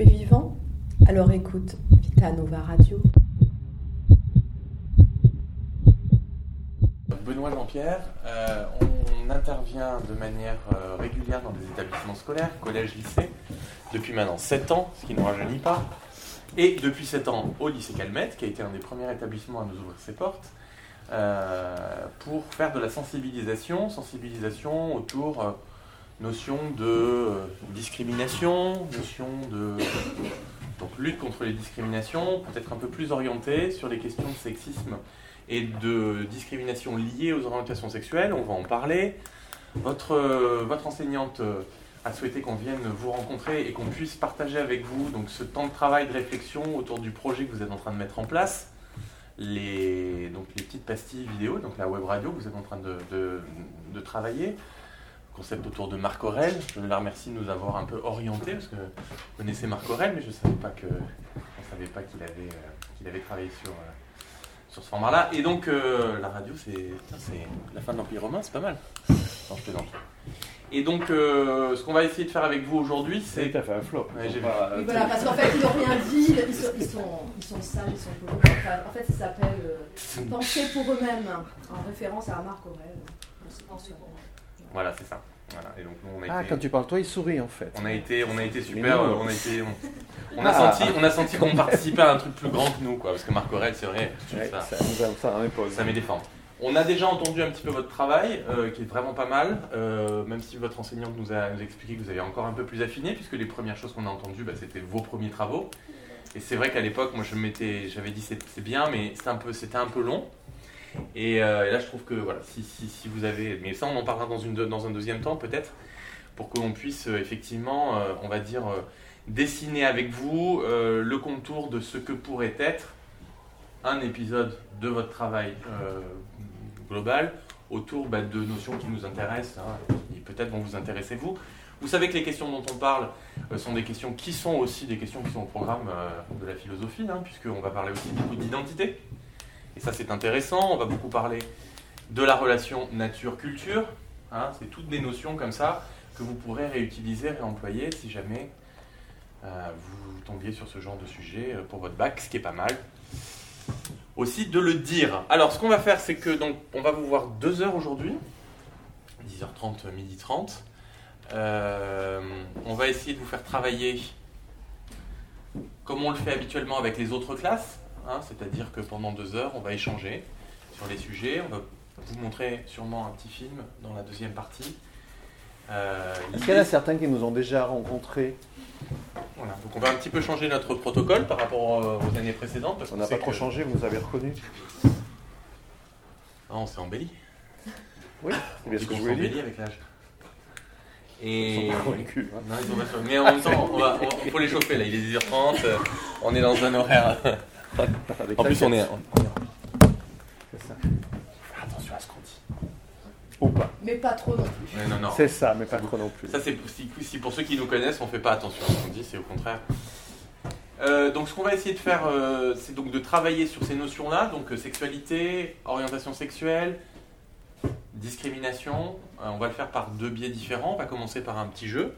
Es vivant Alors écoute Vita Nova Radio. Benoît Jean-Pierre, euh, on intervient de manière euh, régulière dans des établissements scolaires, collège, lycée, depuis maintenant 7 ans, ce qui ne rajeunit pas. Et depuis 7 ans au lycée Calmette, qui a été un des premiers établissements à nous ouvrir ses portes, euh, pour faire de la sensibilisation, sensibilisation autour notion de euh, discrimination, notion de donc, lutte contre les discriminations, peut-être un peu plus orientée sur les questions de sexisme et de discrimination liées aux orientations sexuelles. On va en parler. Votre, votre enseignante a souhaité qu'on vienne vous rencontrer et qu'on puisse partager avec vous donc, ce temps de travail, de réflexion autour du projet que vous êtes en train de mettre en place. Les, donc, les petites pastilles vidéo, donc la web radio que vous êtes en train de, de travailler concept autour de Marc Aurel. Je la remercie de nous avoir un peu orienté parce que vous connaissez Marc Aurel, mais je ne savais pas que on savait pas qu'il avait, euh, qu'il avait travaillé sur, euh, sur ce format-là. Et donc euh, la radio, c'est, c'est la fin de l'Empire romain, c'est pas mal. Non, je plaisante. Et donc, euh, ce qu'on va essayer de faire avec vous aujourd'hui, c'est. t'as fait un flop. Ouais, j'ai vu. Pas- Oui, voilà, parce qu'en fait, ils n'ont rien dit, ils sont, ils sont, ils sont sales, ils sont. Enfin, en fait, ça s'appelle euh, Penser pour eux-mêmes, en référence à Marc Aurèle. On Voilà, c'est ça. Voilà. Et donc, nous, on a Ah, été. quand tu parles toi, il sourit en fait. On a été, on a été super. Euh, On a été, on, on a Ah. senti, on a senti qu'on participait à un truc plus grand que nous, quoi. Parce que Marc Aurel, c'est vrai, Ouais, ça, ça, ça ça met des formes. On a déjà entendu un petit peu votre travail, euh, qui est vraiment pas mal, euh, même si votre enseignante nous a, expliqué que vous avez encore un peu plus affiné, puisque les premières choses qu'on a entendues, bah, c'était vos premiers travaux. Et c'est vrai qu'à l'époque, moi, je m'étais, j'avais dit c'est c'est bien, mais c'était un peu, c'était un peu long. Et, euh, et là, je trouve que voilà, si, si, vous avez, mais ça, on en parlera dans, une, dans un deuxième temps peut-être, pour que l'on puisse euh, effectivement, euh, on va dire, dessiner avec vous le contour de ce que pourrait être un épisode de votre travail global autour bah, de notions qui nous intéressent hein, et peut-être vont vous intéresser vous. Vous savez que les questions dont on parle sont des questions qui sont aussi des questions qui sont au programme de la philosophie, hein, puisqu'on va parler aussi beaucoup d'identité. Ça c'est intéressant, on va beaucoup parler de la relation nature-culture. hein, c'est toutes des notions comme ça que vous pourrez réutiliser, réemployer si jamais euh, vous tombiez sur ce genre de sujet euh, pour votre bac, ce qui est pas mal. Aussi de le dire. Alors, ce qu'on va faire, c'est que donc, on va vous voir deux heures aujourd'hui, 10h30, midi 30. Euh, on va essayer de vous faire travailler comme on le fait habituellement avec les autres classes, hein, c'est-à-dire que pendant deux heures, on va échanger sur les sujets. On va vous montrer sûrement un petit film dans la deuxième partie. Euh, Est-ce qu'il y en a certains qui nous ont déjà rencontrés voilà. Donc on va un petit peu changer notre protocole par rapport euh, aux années précédentes. Parce On n'a pas trop que- changé, vous nous avez reconnus Ah, on s'est embelli. Oui, c'est bien On ce que je voulais dire. avec l'âge. Ils Et... sont pas convaincus. hein. Non, ils sont pas sûrs. Mais en même temps, on va, on- faut les chauffer là. Il est 10h30. euh, on est dans un horaire. Avec En plus, on est. C'est ça. Attention à ce qu'on dit. Ou pas. Mais pas trop non plus. Mais non, non. C'est ça, mais pas trop non plus. Ça, c'est si, si pour ceux qui nous connaissent, on fait pas attention à ce qu'on dit, c'est au contraire. Euh, donc, ce qu'on va essayer de faire, euh, c'est donc de travailler sur ces notions-là, donc euh, sexualité, orientation sexuelle, discrimination. Euh, on va le faire par deux biais différents. On va commencer par un petit jeu.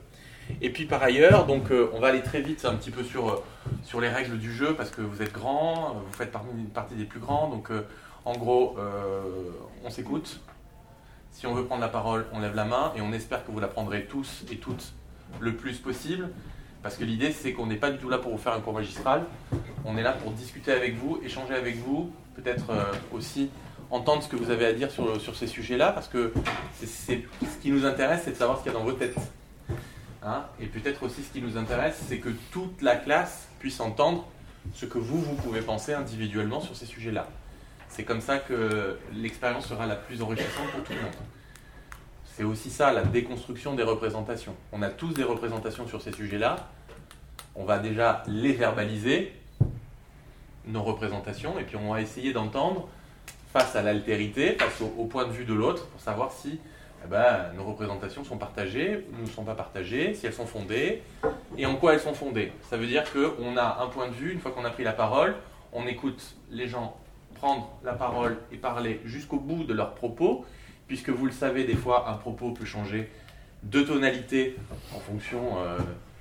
Et puis par ailleurs, donc euh, on va aller très vite un petit peu sur, euh, sur les règles du jeu parce que vous êtes grands, euh, vous faites partie des plus grands. Donc en gros, on s'écoute. Si on veut prendre la parole, on lève la main et on espère que vous la prendrez tous et toutes le plus possible. Parce que l'idée, c'est qu'on n'est pas du tout là pour vous faire un cours magistral. On est là pour discuter avec vous, échanger avec vous, peut-être aussi entendre ce que vous avez à dire sur, sur ces sujets-là. Parce que ce qui nous intéresse, c'est de savoir ce qu'il y a dans vos têtes. Hein? Et peut-être aussi ce qui nous intéresse, c'est que toute la classe puisse entendre ce que vous, vous pouvez penser individuellement sur ces sujets-là. C'est comme ça que l'expérience sera la plus enrichissante pour tout le monde. C'est aussi ça, la déconstruction des représentations. On a tous des représentations sur ces sujets-là. On va déjà les verbaliser, nos représentations, et puis on va essayer d'entendre face à l'altérité, face au, au point de vue de l'autre, pour savoir si eh ben, nos représentations sont partagées ou ne sont pas partagées, si elles sont fondées, et en quoi elles sont fondées? Ça veut dire qu'on a un point de vue, une fois qu'on a pris la parole, on écoute les gens prendre la parole et parler jusqu'au bout de leurs propos, puisque vous le savez, des fois, un propos peut changer de tonalité en fonction euh,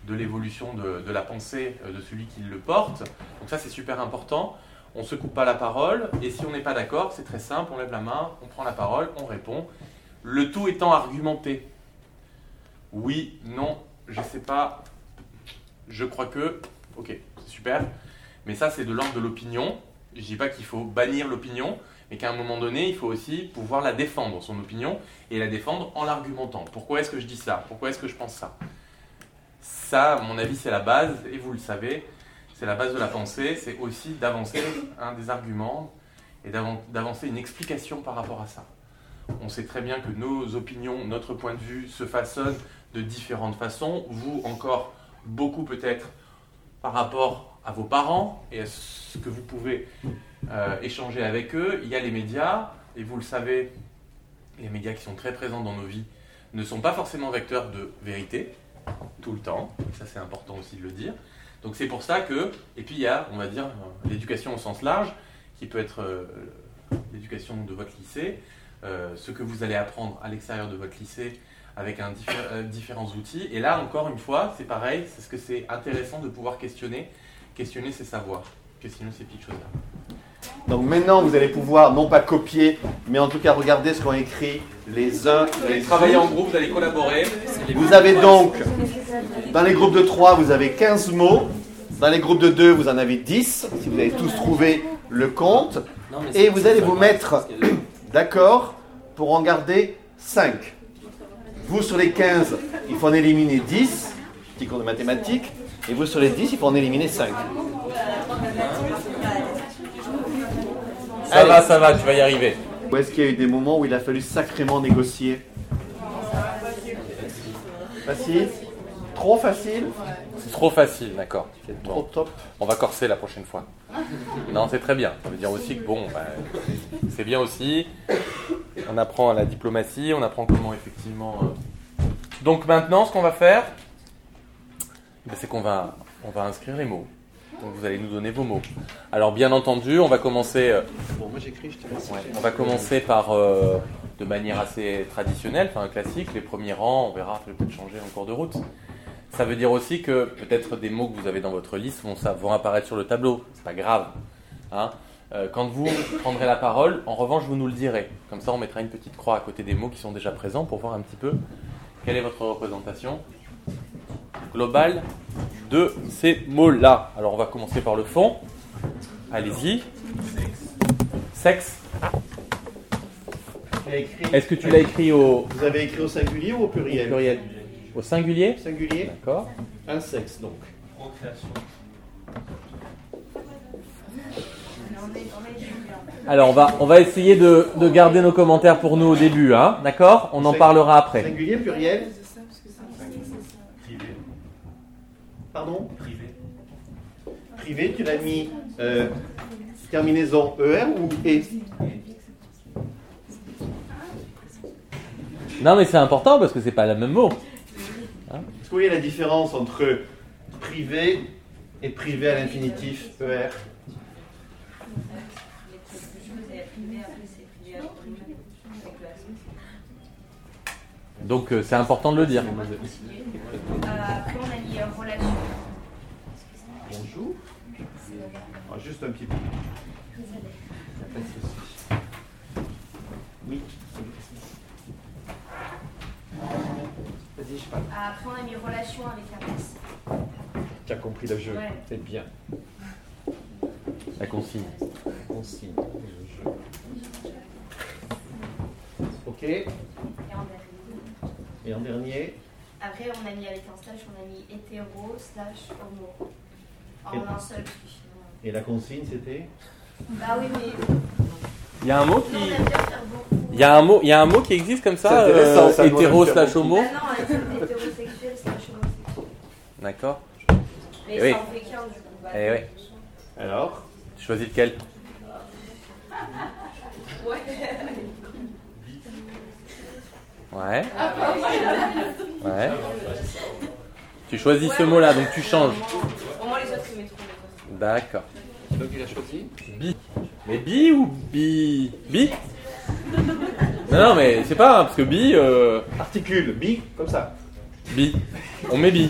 de l'évolution de, de la pensée euh, de celui qui le porte. Donc ça, c'est super important. On ne se coupe pas la parole, et si on n'est pas d'accord, c'est très simple, on lève la main, on prend la parole, on répond. Le tout étant argumenté. Oui, non, je ne sais pas, je crois que, ok, c'est super. Mais ça, c'est de l'ordre de l'opinion. Je ne dis pas qu'il faut bannir l'opinion, mais qu'à un moment donné, il faut aussi pouvoir la défendre, son opinion, et la défendre en l'argumentant. Pourquoi est-ce que je dis ça? Pourquoi est-ce que je pense ça? Ça, à mon avis, c'est la base, et vous le savez, c'est la base de la pensée, c'est aussi d'avancer un des arguments et d'avancer une explication par rapport à ça. On sait très bien que nos opinions, notre point de vue se façonnent de différentes façons. Vous encore beaucoup peut-être par rapport à vos parents et à ce que vous pouvez euh, échanger avec eux. Il y a les médias, et vous le savez, les médias qui sont très présents dans nos vies ne sont pas forcément vecteurs de vérité, tout le temps, ça c'est important aussi de le dire. Donc c'est pour ça que, et puis il y a, on va dire, l'éducation au sens large, qui peut être euh, l'éducation de votre lycée, euh, ce que vous allez apprendre à l'extérieur de votre lycée avec un différents outils. Et là, encore une fois, c'est pareil, c'est ce que c'est intéressant de pouvoir questionner questionner ses savoirs, questionner ces petites choses-là. Donc maintenant, vous allez pouvoir non pas copier, mais en tout cas regarder ce qu'ont écrit les uns. Vous allez travailler en groupe, vous allez collaborer. Vous avez donc, dans les groupes de 3, vous avez 15 mots. Dans les groupes de 2, vous en avez 10, si vous avez tous trouvé le compte. Et vous allez vous mettre d'accord pour en garder 5. Vous, sur les 15, il faut en éliminer 10, petit cours de mathématiques. Et vous, sur les 10, il faut en éliminer 5. Ça va, ça va, tu vas y arriver. Ou est-ce qu'il y a eu des moments où il a fallu sacrément négocier? Facile? Trop facile? C'est trop facile, d'accord. C'est trop top. On va corser la prochaine fois. Non, c'est très bien. Ça veut dire aussi que bon, bah, c'est bien aussi. On apprend la diplomatie, on apprend comment effectivement. Euh. Donc maintenant, ce qu'on va faire, ben, c'est qu'on va, on va inscrire les mots. Donc vous allez nous donner vos mots. Alors bien entendu, on va commencer. Euh, bon, moi j'écris, je te on va commencer par euh, de manière assez traditionnelle, enfin classique, les premiers rangs. On verra, peut-être changer en cours de route. Ça veut dire aussi que peut-être des mots que vous avez dans votre liste vont, ça, vont apparaître sur le tableau. C'est pas grave. Hein. Euh, quand vous prendrez la parole, en revanche, vous nous le direz. Comme ça, on mettra une petite croix à côté des mots qui sont déjà présents pour voir un petit peu quelle est votre représentation global de ces mots-là. Alors on va commencer par le fond. Allez-y. Sexe. Est-ce que tu l'as écrit au. Vous avez écrit au singulier ou au pluriel? Au pluriel. Au singulier Singulier. D'accord. Un sexe donc. Alors on va, on va essayer de, de garder nos commentaires pour nous au début, hein, d'accord? On en parlera après. Singulier, pluriel Pardon? Privé. Privé, tu l'as mis euh, terminaison ER ou E? Non, mais c'est important parce que c'est pas le même mot. Hein Est-ce que vous voyez la différence entre privé et privé à l'infinitif ER Donc euh, c'est important de le dire. Après, on a mis relation. Bonjour. Ah, juste un petit peu. Oui. Vas-y, je parle. Après, on a mis relation avec la place. Tu as compris le jeu. Ouais. C'est bien. La consigne. Consigne. Le jeu. Ok. Et en dernier. Et en dernier, Après, on a mis avec un slash, on a mis hétéro slash homo. En Et- un seul. et la consigne, c'était Bah oui, mais Il y a un mot qui. Il y a un mot, il y a un mot qui existe comme ça, euh, hétéro slash homo. Bah non, on a dit hétérosexuel slash homosexuel. D'accord. Mais Eh oui. ça en fait qu'un du coup. Bah, Eh ouais. Alors Tu choisis lequel? Ouais. Ouais. Ouais. Tu choisis ce mot-là, donc tu changes. Au moins, les autres, ils mettront D'accord. Donc il a choisi Bi. Mais bi ou bi? Bi? Non, non, mais c'est pas, parce que bi, euh, Articule, bi, comme ça. bi. On met bi.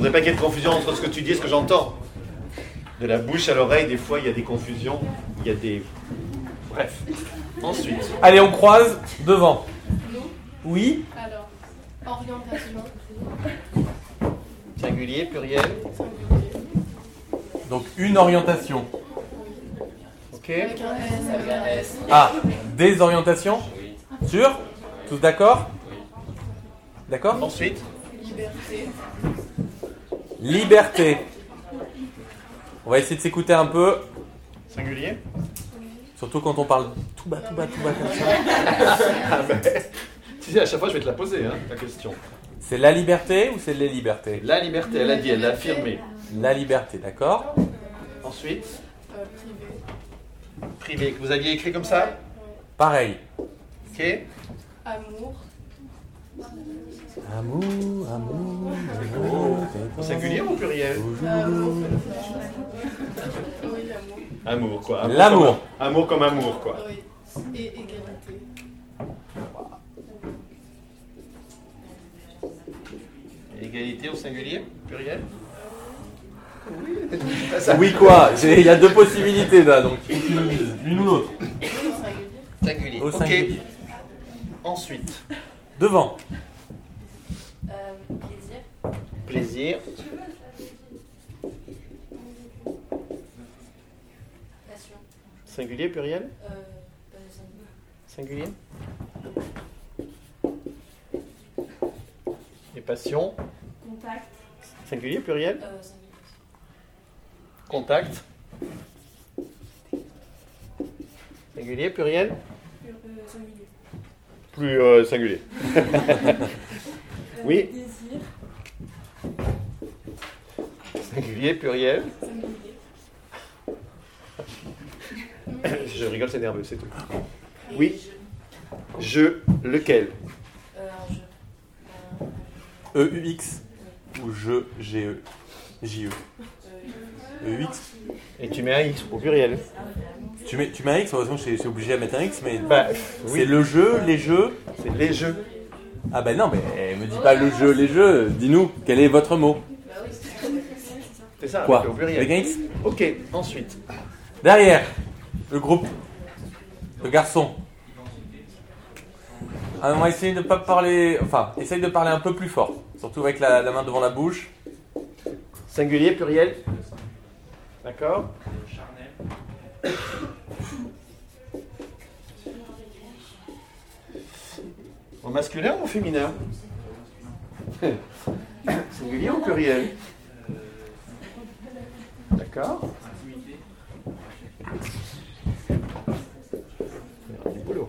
Je voudrais pas qu'il y ait de confusion entre ce que tu dis et ce que j'entends. De la bouche à l'oreille, des fois, il y a des confusions. Il y a des. Bref. Ensuite. Allez, on croise devant. Oui Alors, orientation. Singulier, pluriel. Singulier. Donc une orientation. Ok. Avec un S, avec un S. Ah, des orientations Sûr Tous d'accord D'accord Ensuite. Liberté. Liberté. On va essayer de s'écouter un peu, Singulier. surtout quand on parle tout bas, tout bas, tout bas comme ça. Ah ben. Si, à chaque fois, je vais te la poser, hein, la question. C'est la liberté ou c'est les libertés? La liberté, elle a dit, elle l'a affirmé. La liberté, d'accord Ensuite? Euh, privé. Privé, que vous aviez écrit comme ça? Pareil. Ok. Amour. Amour, amour, amour. Au singulier ou au pluriel Amour. Oui, amour. Amour, quoi. Amour L'amour. comme- Amour comme amour, quoi. Oui. Et égalité. Égalité au singulier Pluriel Oui quoi J'ai- Il y a deux possibilités là, donc l'une ou l'autre. Oui, singulier. Singulier. Au Ok. singulier. Ensuite. Devant. Plaisir. Plaisir. Passion. Singulier, pluriel Euh, euh, Singulier. Et passion Contact. Singulier, pluriel Euh, singulier. Contact. Singulier, pluriel singulier. Plus euh, singulier. oui. Désir. Singulier, pluriel. Singulier. Je rigole, c'est nerveux, c'est tout. Oui. Je, lequel? Euh, un jeu. E-U-X ou je, G-E. J-E. E-U-X. Et tu mets un X au pluriel. Tu mets, tu mets un X, heureusement je suis je suis obligé à mettre un X, mais Bah, c'est le jeu, les jeux. c'est les jeux. Ah ben non, mais me dis pas le jeu, les jeux. Dis-nous, quel est votre mot? C'est ça, Quoi au pluriel. Un X Ok, ensuite. Derrière, le groupe, le garçon. Ah, on va essayer de pas parler, enfin, essaye de parler un peu plus fort, surtout avec la, la main devant la bouche. Singulier, pluriel. D'accord Au masculin ou au féminin? Singulier ou pluriel? D'accord Du boulot.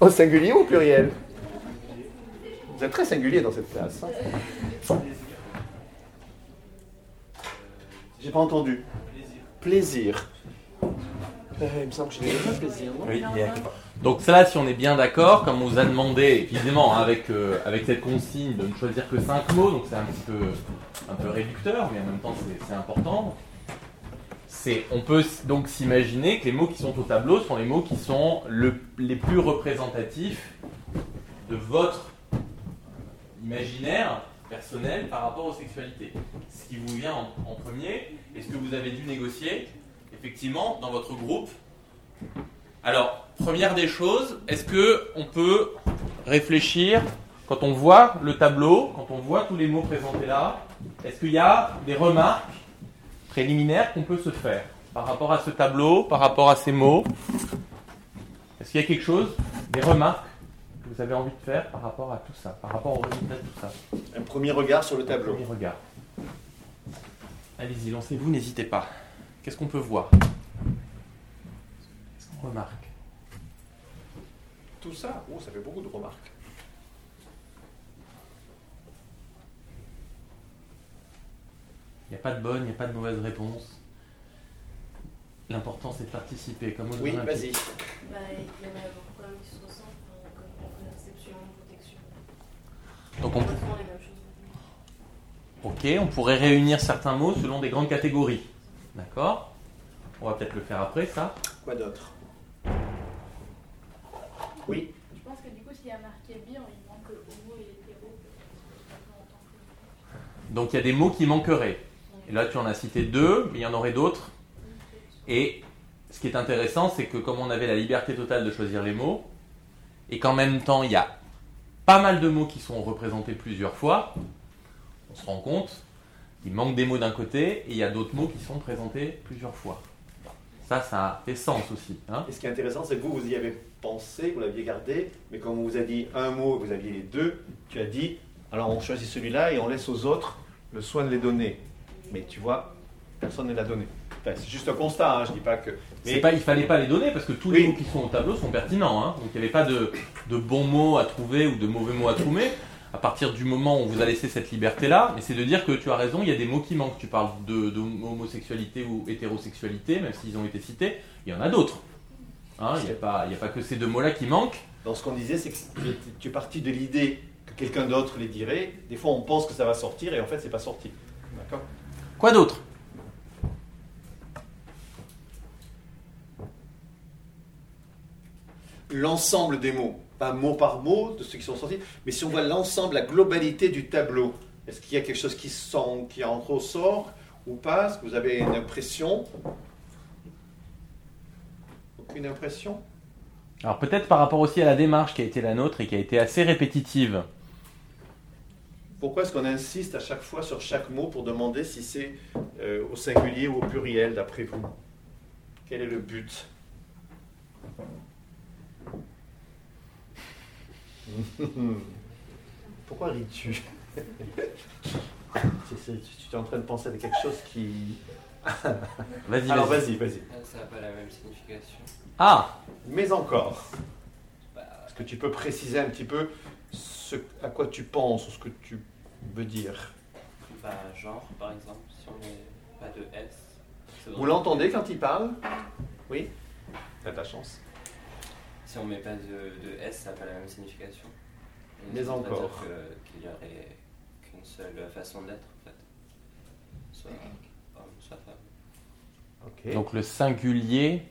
Au singulier ou au pluriel Vous êtes très singulier dans cette classe. hein. J'ai pas entendu. Plaisir. Euh, il me semble que j'ai plaisir, Donc ça, si on est bien d'accord, comme on vous a demandé, évidemment, hein, avec, euh, avec cette consigne de ne choisir que 5 mots, donc c'est un petit peu, un peu réducteur, mais en même temps c'est- important. On peut donc s'imaginer que les mots qui sont au tableau sont les mots qui sont le- les plus représentatifs de votre imaginaire personnel par rapport aux sexualités. Ce qui vous vient en, premier, et ce que vous avez dû négocier, effectivement, dans votre groupe. Alors, première des choses, est-ce que on peut réfléchir quand on voit le tableau, quand on voit tous les mots présentés là, est-ce qu'il y a des remarques préliminaires qu'on peut se faire par rapport à ce tableau, par rapport à ces mots? Est-ce qu'il y a quelque chose, des remarques que vous avez envie de faire par rapport à tout ça, par rapport au résultat de tout ça? Un premier regard sur le tableau. Premier regard. Allez-y, lancez-vous, n'hésitez pas. Qu'est-ce qu'on peut voir? Qu'est-ce qu'on remarque? Tout ça, oh, ça fait beaucoup de remarques. Il n'y a pas de bonne, il n'y a pas de mauvaise réponse. L'important c'est de participer, comme aux Oui, vas-y. Bah, il y en a beaucoup quand même qui se ressemblent, comme la réception, protection. Donc on, les mêmes choses. ok, on pourrait réunir certains mots selon des grandes catégories. D'accord On va peut-être le faire après, ça. Quoi d'autre? Oui. Je pense que du coup, s'il y a marqué bien, il manque homo et hétéro. Donc il y a des mots qui manqueraient. Et là, tu en as cité deux, mais il y en aurait d'autres. Et ce qui est intéressant, c'est que comme on avait la liberté totale de choisir les mots, et qu'en même temps, il y a pas mal de mots qui sont représentés plusieurs fois, on se rend compte, il manque des mots d'un côté, et il y a d'autres mots qui sont présentés plusieurs fois. Ça, ça fait sens aussi. hein. Et ce qui est intéressant, c'est que vous, vous y avez pensé, vous l'aviez gardé, mais quand on vous a dit un mot, vous aviez les deux, tu as dit, alors on choisit celui-là et on laisse aux autres le soin de les donner. Mais tu vois, personne ne l'a donné. Enfin, c'est juste un constat, hein, je dis pas que. Mais pas, il fallait pas les donner parce que tous les Oui. mots qui sont au tableau sont pertinents. hein. Donc il n'y avait pas de, de bons mots à trouver ou de mauvais mots à trouver. À partir du moment où on vous a laissé cette liberté-là, mais c'est de dire que tu as raison, il y a des mots qui manquent. Tu parles de, de homosexualité ou hétérosexualité, même s'ils ont été cités, il y en a d'autres. Hein, Il n'y a, pas- il y a pas que ces deux mots-là qui manquent. dans ce qu'on disait, c'est que tu es parti de l'idée que quelqu'un d'autre les dirait. Des fois, on pense que ça va sortir et en fait, c'est pas sorti. D'accord? Quoi d'autre? L'ensemble des mots, pas mot par mot de ceux qui sont sortis, mais si on voit l'ensemble, la globalité du tableau, est-ce qu'il y a quelque chose qui, sent, qui en ressort ou pas? Est-ce que vous avez une impression? Aucune impression? Alors peut-être par rapport aussi à la démarche qui a été la nôtre et qui a été assez répétitive. Pourquoi est-ce qu'on insiste à chaque fois sur chaque mot pour demander si c'est euh, au singulier ou au pluriel d'après vous? Quel est le but? Pourquoi ris-tu Tu es en train de penser à quelque chose qui... Vas-y, Alors vas-y. vas-y, vas-y. Ça n'a pas la même signification. Ah Mais encore, Bah, est-ce que tu peux préciser un petit peu ce à quoi tu penses ou ce que tu veux dire bah, genre, par exemple, si on met pas de S. Vous l'entendez quand il parle Oui T'as ta chance. Si on met pas de, de S, ça n'a pas la même signification. Et Mais encore. Qu'il y aurait qu'une seule façon d'être, en fait. Soit homme, soit femme. Donc le singulier,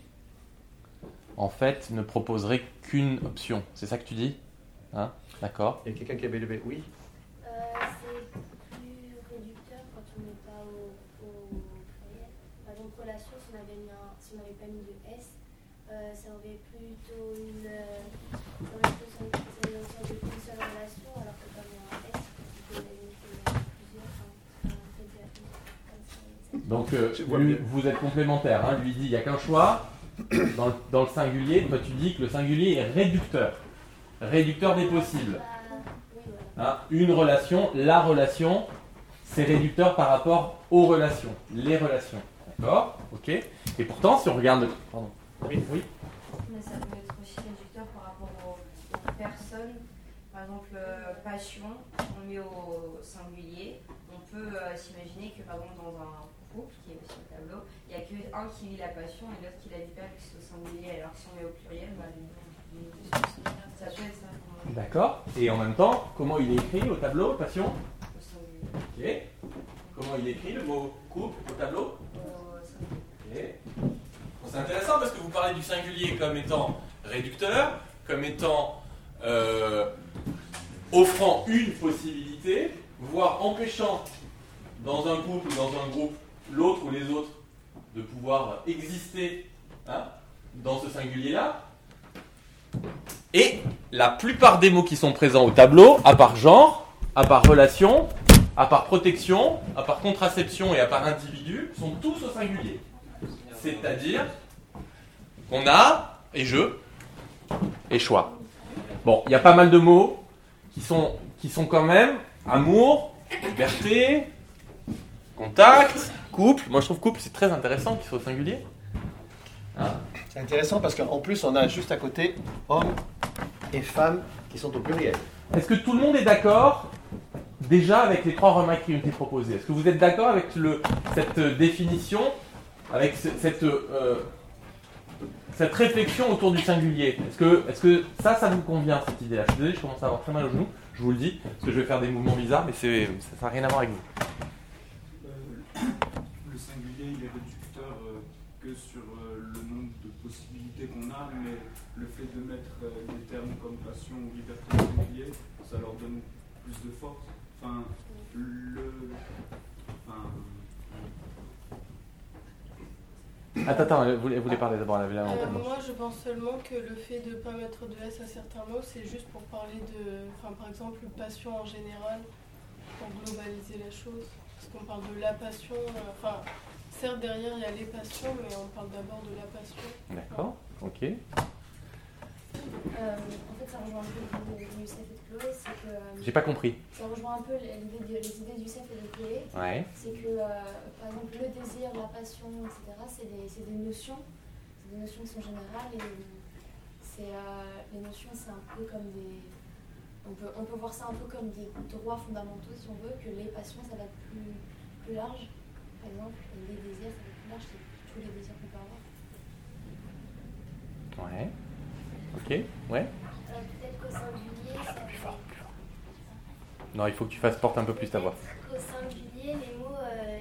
en fait, ne proposerait qu'une option. C'est ça que tu dis? Hein? D'accord. Il y a quelqu'un qui avait levé. Oui Euh, c'est plus réducteur quand on n'est pas au, au pluriel. Par exemple, relation, si on avait mis un- si on n'avait pas mis de S, euh, ça aurait plutôt une. euh, ça aurait plutôt ça ça aurait une sorte de une seule relation, alors que comme il y a un S, on peut limiter plusieurs. Enfin, ça fait de la- comme ça, ça- Donc euh, lui- vous êtes complémentaires. Hein. Lui dit il n'y a qu'un choix. Dans le, dans le singulier, toi tu dis que le singulier est réducteur. Réducteur des possibles. Bah. Hein, une relation, la relation, c'est réducteur par rapport aux relations, les relations. D'accord? Ok Et pourtant, si on regarde. Pardon. Oui, oui. Mais ça peut être aussi réducteur par rapport aux, aux personnes. Par exemple, passion, on met au singulier. On peut euh, s'imaginer que par exemple dans un couple, qui est aussi au tableau, il n'y a qu'un qui vit la passion et l'autre qui la vit pas, vu que c'est au singulier. Alors si on met au pluriel, bah, ça peut être ça. D'accord. Et en même temps, comment il est écrit au tableau, passion? Au singulier. Ok. Comment il est écrit le mot couple au tableau? Au singulier. Ok. Bon, C'est intéressant parce que vous parlez du singulier comme étant réducteur, comme étant euh, offrant une possibilité, voire empêchant dans un couple ou dans un groupe l'autre ou les autres de pouvoir exister hein, dans ce singulier-là. Et la plupart des mots qui sont présents au tableau, à part genre, à part relation, à part protection, à part contraception et à part individu, sont tous au singulier. C'est-à-dire qu'on a et je et choix. Bon, il y a pas mal de mots qui sont, qui sont quand même amour, liberté, contact, couple. Moi je trouve couple c'est très intéressant qu'il soit au singulier. Hein C'est intéressant parce qu'en plus, on a juste à côté hommes et femmes qui sont au pluriel. Est-ce que tout le monde est d'accord déjà avec les trois remarques qui ont été proposées Est-ce que vous êtes d'accord avec le, cette définition, avec ce- cette, euh, cette réflexion autour du singulier Est-ce que, ça, ça vous convient cette idée-là? Je suis désolé, je commence à avoir très mal au genou, je vous le dis, parce que je vais faire des mouvements bizarres, mais ça n'a rien à voir avec vous. Euh, le singulier, il est réducteur euh, que sur euh, le nombre de possibilités qu'on a, mais le fait de mettre des termes comme passion ou liberté singulier, ça leur donne plus de force. enfin, le. Enfin, Attends, attends, vous voulez, vous voulez parler d'abord la la- Euh, moi, je pense seulement que le fait de ne pas mettre de S à certains mots, c'est juste pour parler de, enfin, par exemple, passion en général, pour globaliser la chose. Parce qu'on parle de la passion, euh, enfin, certes, derrière, il y a les passions, mais on parle d'abord de la passion. D'accord, ok. Euh, en fait, ça rejoint un peu c'est que. euh, J'ai pas compris. Ça rejoint un peu l'idée les idées de Youssef et de Chloé. Ouais. C'est que, euh, par exemple, le désir, la passion, etc., c'est des, c'est des notions. C'est des notions qui sont générales et c'est, euh, les notions, c'est un peu comme des. On peut, on peut voir ça un peu comme des droits fondamentaux, si on veut, que les passions, ça va être plus, plus large, par exemple, et les désirs, ça va être plus large, c'est tous les désirs qu'on peut avoir. Ouais. Ok, ouais. Euh, Peut-être qu'au singulier, ça Non, il faut que tu fasses porte un peu plus ta voix. Au singulier, les mots, euh,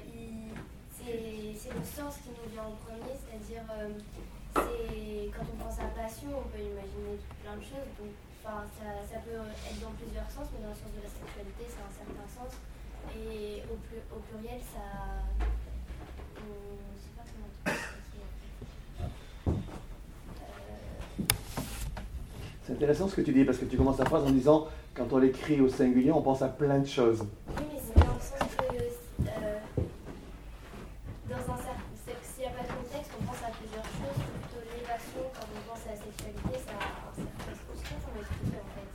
c'est le sens qui nous vient en premier, c'est-à-dire, euh, quand on pense à passion, on peut imaginer plein de choses. Donc, ça, ça peut être dans plusieurs sens, mais dans le sens de la sexualité, ça a un certain sens. Et au, plu- au pluriel, ça je sais pas comment expliquer. C'est intéressant ce que tu dis parce que tu commences ta phrase en disant quand on l'écrit au singulier, on pense à plein de choses. Oui, mais c'est dans le sens que, euh, dans un certain, s'il n'y a pas de contexte, on pense à plusieurs choses. Plutôt les passions, quand on pense à la sexualité, ça a un certain pas comment expliquer en fait.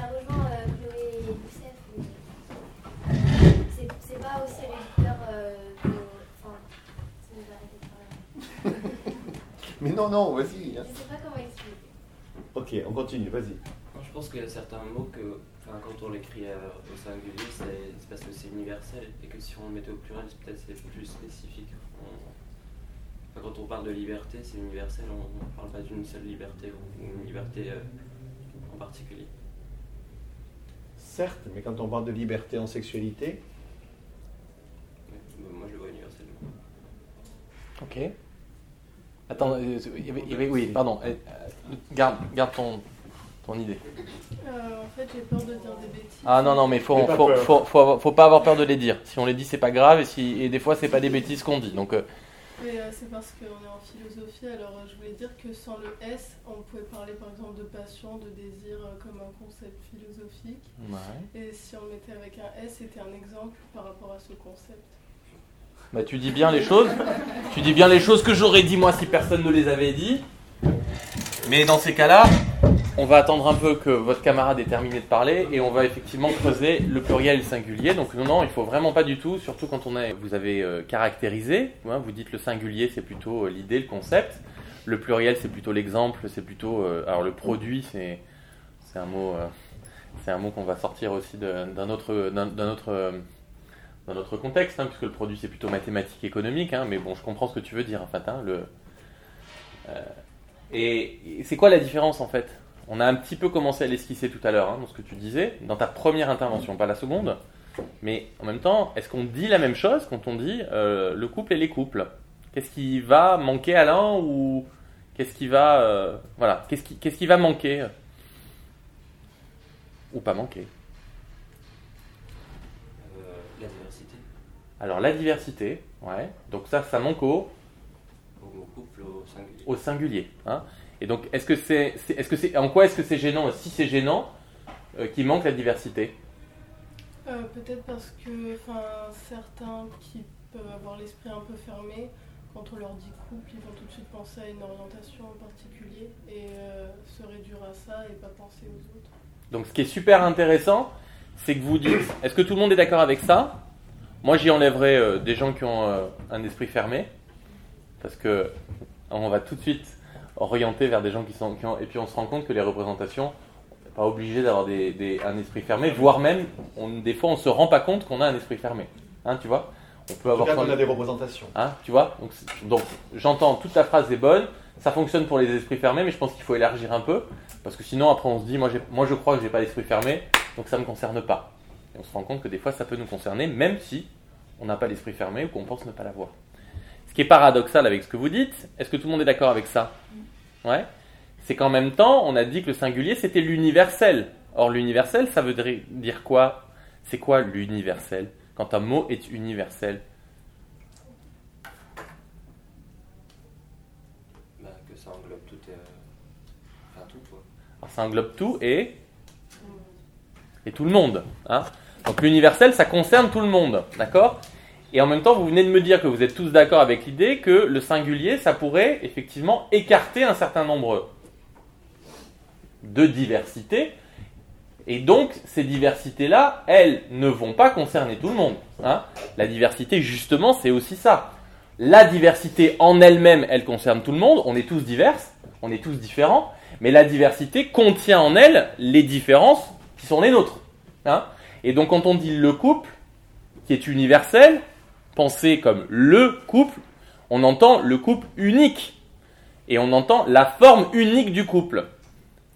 Ça rejoint euh, Chloé et Youssef. mais, euh, C'est c'est pas aussi réducteur euh, que. Enfin, ça nous arrête de parler. Mais non, non, vas-y. hein. Je sais pas comment. Ok, on continue, vas-y. Je pense qu'il y a certains mots que, quand on l'écrit euh, au singulier, c'est parce que c'est universel et que si on le mettait au pluriel, c'est peut-être c'est plus spécifique. On- enfin, quand on parle de liberté, c'est universel, on ne parle pas d'une seule liberté ou une liberté euh, en particulier. Certes, mais quand on parle de liberté en sexualité, Moi, je le vois universellement. Ok. Attends, euh, il y avait- il y avait- oui, pardon. euh, euh, Garde, garde ton, ton idée. Euh, en fait, j'ai peur de dire des bêtises. Ah non, non, mais faut, pas faut, faut, faut avoir- faut pas avoir peur de les dire. Si on les dit, c'est pas grave, et, si, et des fois, c'est pas des bêtises qu'on dit. Donc, euh, Mais euh, c'est parce qu'on est en philosophie, alors euh, je voulais dire que sans le S, on pouvait parler par exemple de passion, de désir euh, comme un concept philosophique. Et si on le mettait avec un S, c'était un exemple par rapport à ce concept. Bah, tu dis bien les choses. Tu dis bien les choses que j'aurais dit moi si personne ne les avait dit. Mais dans ces cas-là, on va attendre un peu que votre camarade ait terminé de parler et on va effectivement creuser le pluriel et le singulier. Donc non, non, il faut vraiment pas du tout, surtout quand on est, vous avez euh, caractérisé. hein, vous dites le singulier, c'est plutôt euh, l'idée, le concept. Le pluriel, c'est plutôt l'exemple, c'est plutôt. euh, alors le produit, c'est un mot, c'est un mot qu'on va sortir aussi d'un autre, d'un autre, d'un autre contexte, hein, puisque le produit c'est plutôt mathématique économique. hein, mais bon, je comprends ce que tu veux dire en fait. hein, le, euh, et, c'est quoi la différence en fait? On a un petit peu commencé à l'esquisser tout à l'heure dans ce que tu disais, dans ta première intervention, pas la seconde. Mais en même temps, est-ce qu'on dit la même chose quand on dit euh, le couple et les couples? Qu'est-ce qui va manquer à l'un ou qu'est-ce qui va euh, voilà qu'est-ce qui, qu'est-ce qui va manquer? Ou pas manquer Euh, la diversité, Alors la diversité, ouais. Donc ça, ça manque au, couple, au singulier. au singulier. Hein. Et donc, est-ce que c'est, est-ce que c'est, en quoi est-ce que c'est gênant? Si c'est gênant, euh, qu'il manque la diversité? Euh, Peut-être parce que enfin, certains qui peuvent avoir l'esprit un peu fermé, quand on leur dit couple, ils vont tout de suite penser à une orientation en particulier et euh, se réduire à ça et pas penser aux autres. Donc, ce qui est super intéressant, c'est que vous dites, est-ce que tout le monde est d'accord avec ça? Moi, j'y enlèverai euh, des gens qui ont euh, un esprit fermé, parce que on va tout de suite orienter vers des gens qui sont, qui ont, et puis on se rend compte que les représentations, on n'est pas obligé d'avoir des, des- un esprit fermé, voire même, on, des fois, on se rend pas compte qu'on a un esprit fermé. Hein, tu vois? On peut avoir cas, on a des représentations. Hein, tu vois? Donc, j'entends, toute la phrase est bonne, ça fonctionne pour les esprits fermés, mais je pense qu'il faut élargir un peu, parce que sinon, après, on se dit, moi je crois que j'ai pas l'esprit fermé, donc ça ne me concerne pas. Et on se rend compte que des fois, ça peut nous concerner, même si on n'a pas l'esprit fermé ou qu'on pense ne pas l'avoir. Ce qui est paradoxal avec ce que vous dites, est-ce que tout le monde est d'accord avec ça? Ouais C'est qu'en même temps, on a dit que le singulier, c'était l'universel. Or, l'universel, ça veut dire- quoi? C'est quoi l'universel? Quand un mot est universel que ça englobe tout et. Enfin, tout quoi. Alors, ça englobe tout et. Et tout le monde. Hein Donc l'universel, ça concerne tout le monde. D'accord? Et en même temps, vous venez de me dire que vous êtes tous d'accord avec l'idée que le singulier, ça pourrait effectivement écarter un certain nombre de diversités. Et donc, ces diversités-là, elles ne vont pas concerner tout le monde. Hein la diversité, justement, c'est aussi ça. La diversité en elle-même, elle concerne tout le monde. On est tous divers, on est tous différents. Mais la diversité contient en elle les différences qui sont les nôtres. Hein et donc, quand on dit le couple, qui est universel, pensé comme le couple, on entend le couple unique. Et on entend la forme unique du couple.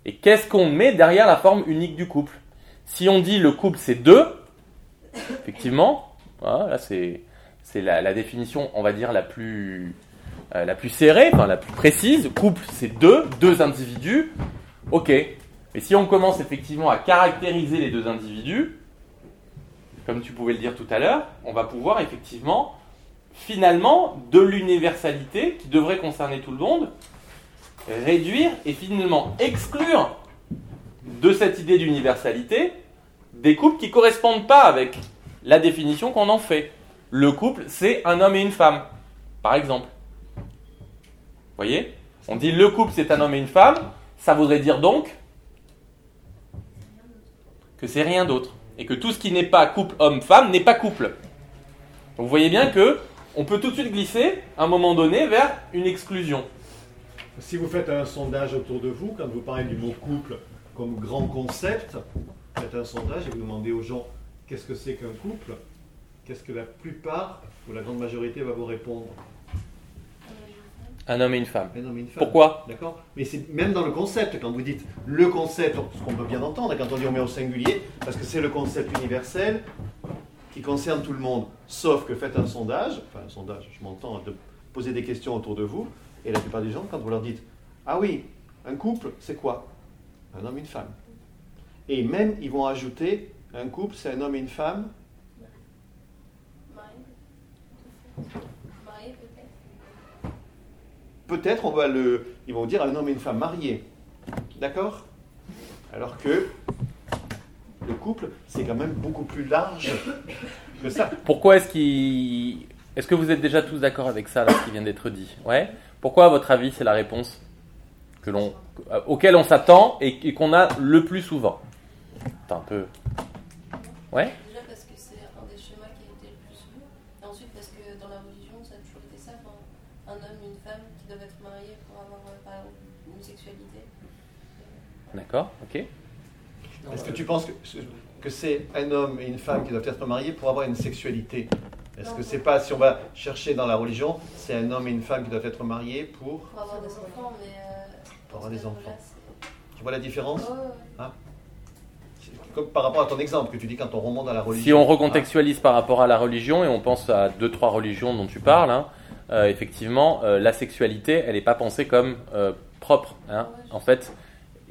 Et qu'est-ce qu'on met derrière la forme unique du couple? Si on dit le couple c'est deux, effectivement, voilà, là c'est la, la, définition, on va dire, la plus, euh, la plus serrée, enfin la plus précise. Couple c'est deux, deux individus. Ok. Mais si on commence effectivement à caractériser les deux individus, comme tu pouvais le dire tout à l'heure, on va pouvoir effectivement, finalement, de l'universalité qui devrait concerner tout le monde, réduire et finalement exclure de cette idée d'universalité des couples qui ne correspondent pas avec la définition qu'on en fait. Le couple, c'est un homme et une femme, par exemple. Vous voyez? On dit le couple, c'est un homme et une femme, ça voudrait dire donc que c'est rien d'autre. Et que tout ce qui n'est pas couple homme-femme n'est pas couple. Vous voyez bien que on peut tout de suite glisser, à un moment donné, vers une exclusion. Si vous faites un sondage autour de vous, quand vous parlez du mot couple comme grand concept, faites un sondage et vous demandez aux gens qu'est-ce que c'est qu'un couple, qu'est-ce que la plupart ou la grande majorité va vous répondre? Un homme et une femme. Un homme et une femme. Pourquoi? D'accord? Mais c'est même dans le concept, quand vous dites le concept, ce qu'on peut bien entendre, quand on dit on met au singulier, parce que c'est le concept universel qui concerne tout le monde. Sauf que faites un sondage, enfin un sondage, je m'entends, de poser des questions autour de vous, et la plupart des gens, quand vous leur dites Ah oui, un couple, c'est quoi? Un homme et une femme. Et même, ils vont ajouter Un couple, c'est un homme et une femme Peut-être on va le. Ils vont dire un homme et une femme mariés. D'accord? Alors que le couple, c'est quand même beaucoup plus large que ça. Pourquoi est-ce qu'il. Est-ce que vous êtes déjà tous d'accord avec ça, ce qui vient d'être dit? Ouais? Pourquoi, à votre avis, c'est la réponse que l'on, auquel on s'attend et, qu'on a le plus souvent? Attends un peu. Ouais Déjà parce que c'est un des schémas qui a été le plus vu. Et ensuite parce que dans la religion, ça a toujours été ça. un homme et une femme qui doivent être mariés pour avoir, euh, par exemple, une sexualité. D'accord, ok. Est-ce que tu penses que, que c'est un homme et une femme qui doivent être mariés pour avoir une sexualité? Est-ce que c'est pas, si on va chercher dans la religion, c'est un homme et une femme qui doivent être mariés pour Pour avoir des enfants, mais. Euh, pour avoir des enfants. Tu vois la différence? Hein? Comme par rapport à ton exemple que tu dis quand on remonte à la religion. Si on recontextualise par rapport à la religion et on pense à deux, trois religions dont tu parles, hein, euh, effectivement, euh, la sexualité, elle n'est pas pensée comme propre. Hein. En fait,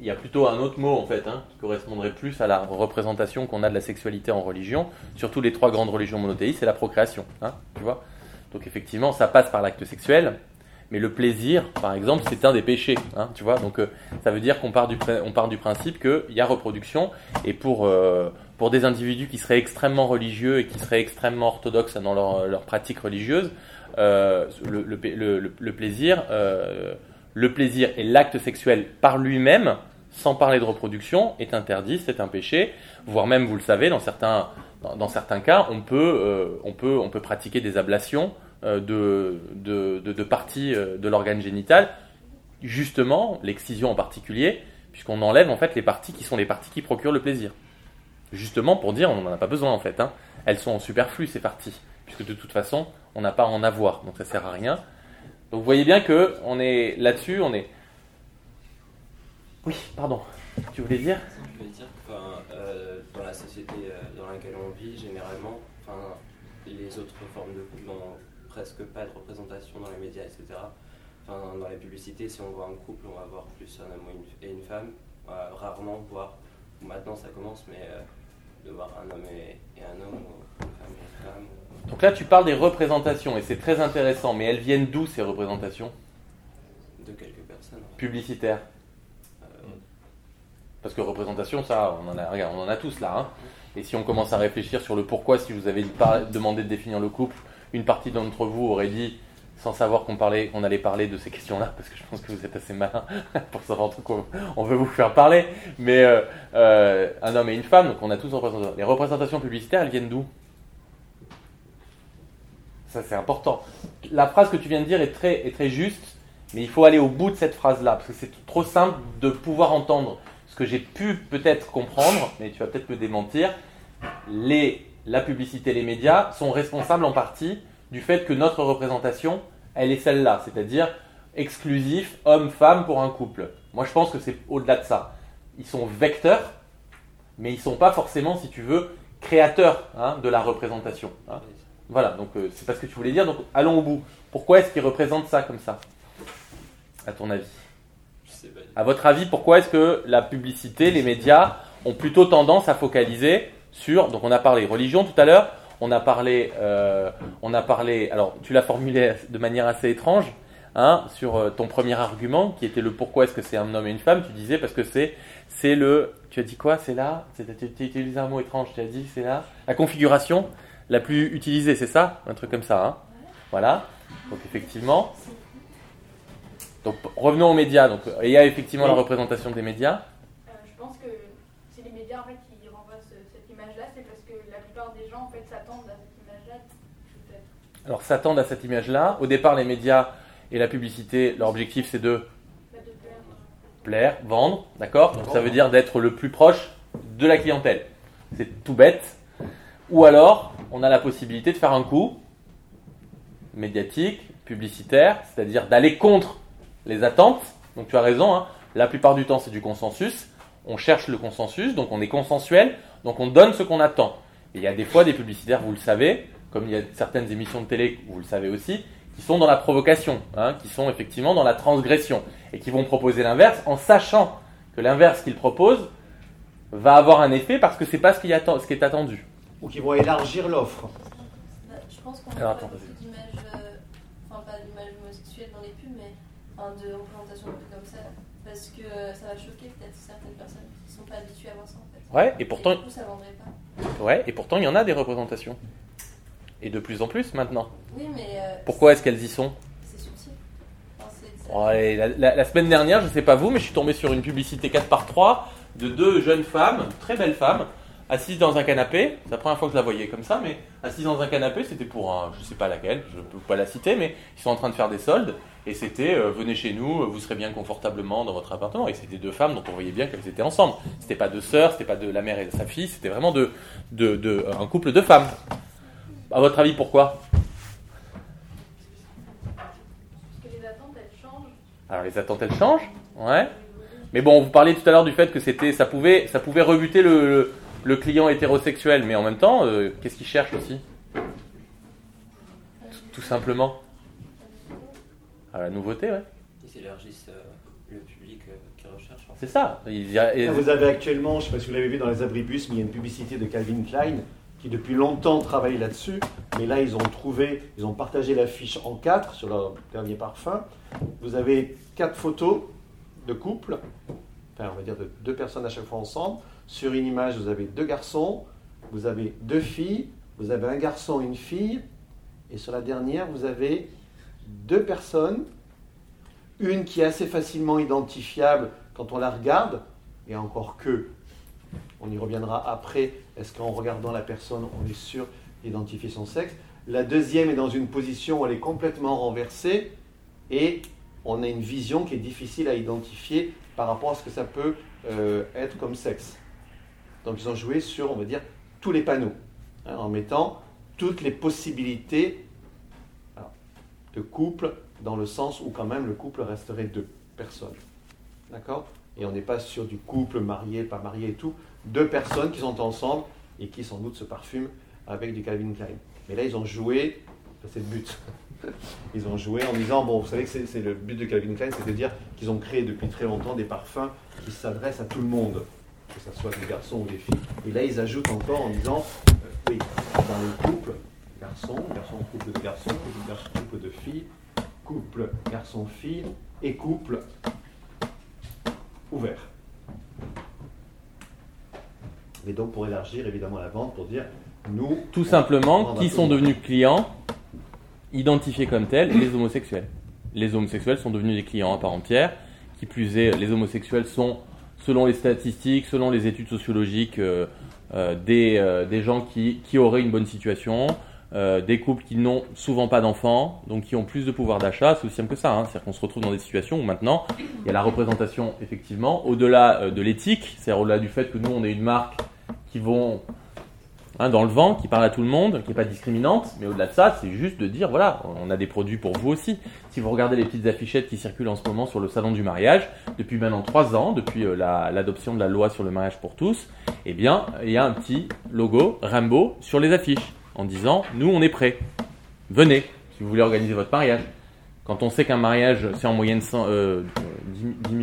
il y a plutôt un autre mot en fait hein, qui correspondrait plus à la représentation qu'on a de la sexualité en religion, surtout les trois grandes religions monothéistes, c'est la procréation, hein, tu vois. Donc effectivement, ça passe par l'acte sexuel, mais le plaisir, par exemple, c'est un des péchés, hein, tu vois. Donc euh, ça veut dire qu'on part du principe qu'il y a reproduction et pour euh, pour des individus qui seraient extrêmement religieux et qui seraient extrêmement orthodoxes dans leur, leur pratique religieuse, euh, le, le, plaisir le plaisir et l'acte sexuel par lui-même, sans parler de reproduction, est interdit, c'est un péché, voire même, vous le savez, dans certains, dans, certains cas, on peut, euh, on, peut, on peut pratiquer des ablations euh, de, de, de, parties euh, de l'organe génital, justement, l'excision en particulier, puisqu'on enlève en fait les parties qui sont les parties qui procurent le plaisir. Justement pour dire, on n'en a pas besoin en fait, hein. elles sont en superflu ces parties, puisque de toute façon, on n'a pas à en avoir, donc ça sert à rien. Donc vous voyez bien que on est là-dessus, on est. Oui, pardon. Tu voulais dire Je voulais dire que euh, dans la société euh, dans laquelle on vit, généralement, les autres formes de couple n'ont presque pas de représentation dans les médias, etc. Enfin, dans les publicités, si on voit un couple, on va voir plus un homme et une femme. rarement, voire maintenant ça commence, mais euh, de voir un homme et, un homme, ou une femme et une femme. Donc là, tu parles des représentations, et c'est très intéressant, mais elles viennent d'où ces représentations? De quelques personnes. Publicitaires. Parce que représentation, ça, on en a, regarde, on en a tous là. hein. Et si on commence à réfléchir sur le pourquoi, si vous par- demandé de définir le couple, une partie d'entre vous aurait dit, sans savoir qu'on parlait, qu'on allait parler de ces questions-là, parce que je pense que vous êtes assez malin pour savoir de quoi on veut vous faire parler. Mais euh, euh, un homme et une femme, donc on a tous représentation. Les représentations publicitaires, elles viennent d'où? Ça, c'est important. La phrase que tu viens de dire est très, est très juste, mais il faut aller au bout de cette phrase-là, parce que c'est trop simple de pouvoir entendre ce que j'ai pu peut-être comprendre, mais tu vas peut-être me démentir. Les, la publicité, les médias sont responsables en partie du fait que notre représentation, elle est celle-là, c'est-à-dire exclusif homme-femme pour un couple. Moi, je pense que c'est au-delà de ça. Ils sont vecteurs, mais ils ne sont pas forcément, si tu veux, créateurs hein, de la représentation. hein. Voilà, donc euh, c'est pas ce que tu voulais dire, donc allons au bout. Pourquoi est-ce qu'ils représentent ça comme ça À ton avis? À votre avis, pourquoi est-ce que la publicité, les médias ont plutôt tendance à focaliser sur. Donc, on a parlé religion tout à l'heure, on a parlé. euh, on a parlé. Alors, tu l'as formulé de manière assez étrange, hein, sur euh, ton premier argument, qui était le pourquoi est-ce que c'est un homme et une femme. Tu disais parce que c'est. C'est le. Tu as dit quoi C'est là tu as utilisé un mot étrange, tu as dit c'est là La configuration la plus utilisée, c'est ça? Un truc comme ça, hein Voilà. Donc, effectivement. Donc, revenons aux médias. Donc, il y a effectivement la représentation des médias. Euh, je pense que si les médias en fait qui renvoient ce- cette image-là, c'est parce que la plupart des gens en fait s'attendent à cette image-là. Alors, s'attendent à cette image-là. Au départ, les médias et la publicité, leur objectif, c'est de Bah, de plaire. plaire, vendre, d'accord? Donc, ça veut dire d'être le plus proche de la clientèle. C'est tout bête. Ou alors, on a la possibilité de faire un coup médiatique, publicitaire, c'est-à-dire d'aller contre les attentes. Donc, tu as raison, hein. la plupart du temps, c'est du consensus. On cherche le consensus, donc on est consensuel, donc on donne ce qu'on attend. Et il y a des fois des publicitaires, vous le savez, comme il y a certaines émissions de télé, vous le savez aussi, qui sont dans la provocation, hein, qui sont effectivement dans la transgression, et qui vont proposer l'inverse en sachant que l'inverse qu'ils proposent va avoir un effet parce que c'est pas ce qui, atten- ce qui est attendu. Ou qui vont élargir l'offre. Bah, je pense qu'on beaucoup d'images, euh, enfin pas d'images homosexuelles dans les pubs, mais de représentations un peu comme ça, parce que ça va choquer peut-être certaines personnes qui ne sont pas habituées à voir ça en fait. Ouais, et pourtant- du coup, ça vendrait pas. Ouais, et pourtant il y en a des représentations. Et de plus en plus maintenant. Oui, mais euh, Pourquoi est-ce qu'elles y sont? c'est subtil. Enfin, la, la- la semaine dernière, je sais pas vous, mais je suis tombé sur une publicité 4 par 3 de deux jeunes femmes, très belles femmes, assises dans un canapé. C'est la première fois que je la voyais comme ça, mais assises dans un canapé, c'était pour un, je sais pas laquelle, je peux pas la citer, mais ils sont en train de faire des soldes. Et c'était, euh, venez chez nous, euh, vous serez bien confortablement dans votre appartement. Et c'était deux femmes dont on voyait bien qu'elles étaient ensemble. C'était pas deux sœurs, c'était pas de la mère et de sa fille, c'était vraiment de, de, de- un couple de femmes. À votre avis, pourquoi? Parce que les attentes elles changent. Alors les attentes elles changent, ouais. Mais bon, vous parliez tout à l'heure du fait que c'était, ça pouvait, ça pouvait rebuter le, le, le client hétérosexuel, mais en même temps, euh, qu'est-ce qu'il cherche aussi tout, simplement. À la nouveauté, ouais. Ils élargissent euh, le public euh, qu'ils recherchent. C'est ça. Il y a- et- Là, Vous avez actuellement, je ne sais pas si vous l'avez vu dans les abribus, mais il y a une publicité de Calvin Klein qui depuis longtemps travaille là-dessus. Mais là, ils ont trouvé, ils ont partagé l'affiche en quatre sur leur dernier parfum. Vous avez quatre photos de couple, enfin on va dire de deux personnes à chaque fois ensemble. Sur une image, vous avez deux garçons, vous avez deux filles, vous avez un garçon et une fille. Et sur la dernière, vous avez deux personnes, une qui est assez facilement identifiable quand on la regarde, et encore que, on y reviendra après, est-ce qu'en regardant la personne, on est sûr d'identifier son sexe? La deuxième est dans une position où elle est complètement renversée, et on a une vision qui est difficile à identifier par rapport à ce que ça peut euh, être comme sexe. Donc ils ont joué sur, on va dire, tous les panneaux, hein, en mettant toutes les possibilités de couple, dans le sens où quand même le couple resterait deux personnes. D'accord? Et on n'est pas sur du couple marié, pas marié et tout. Deux personnes qui sont ensemble et qui sans doute se parfument avec du Calvin Klein. Mais là, ils ont joué, c'est le but. Ils ont joué en disant, bon, vous savez que c'est c'est le but de Calvin Klein, c'est de dire qu'ils ont créé depuis très longtemps des parfums qui s'adressent à tout le monde. Que ce soit des garçons ou des filles. Et là, ils ajoutent encore en disant, euh, oui, dans le couple, garçon, garçon couple de garçons, garçon couple de filles, couple garçon-fille et couple ouvert. Et donc pour élargir évidemment la vente, pour dire nous. Tout simplement, qui sont devenus clients, identifiés comme tels, les homosexuels. Les homosexuels sont devenus des clients à part entière. Qui plus est, les homosexuels sont, selon les statistiques, selon les études sociologiques, euh, euh, des, euh, des, gens qui, qui, auraient une bonne situation, des couples qui n'ont souvent pas d'enfants, donc qui ont plus de pouvoir d'achat. C'est aussi simple que ça. Hein. C'est-à-dire qu'on se retrouve dans des situations où maintenant, il y a la représentation, effectivement, au-delà de l'éthique, c'est-à-dire au-delà du fait que nous, on est une marque qui vont hein, dans le vent, qui parle à tout le monde, qui n'est pas discriminante, mais au-delà de ça, c'est juste de dire voilà, on a des produits pour vous aussi. Si vous regardez les petites affichettes qui circulent en ce moment sur le salon du mariage, depuis maintenant trois ans, depuis euh, l'adoption de la loi sur le mariage pour tous, eh bien, il y a un petit logo Rainbow sur les affiches en disant nous, on est prêts. Venez si vous voulez organiser votre mariage. Quand on sait qu'un mariage, c'est en moyenne 10, 000 euh,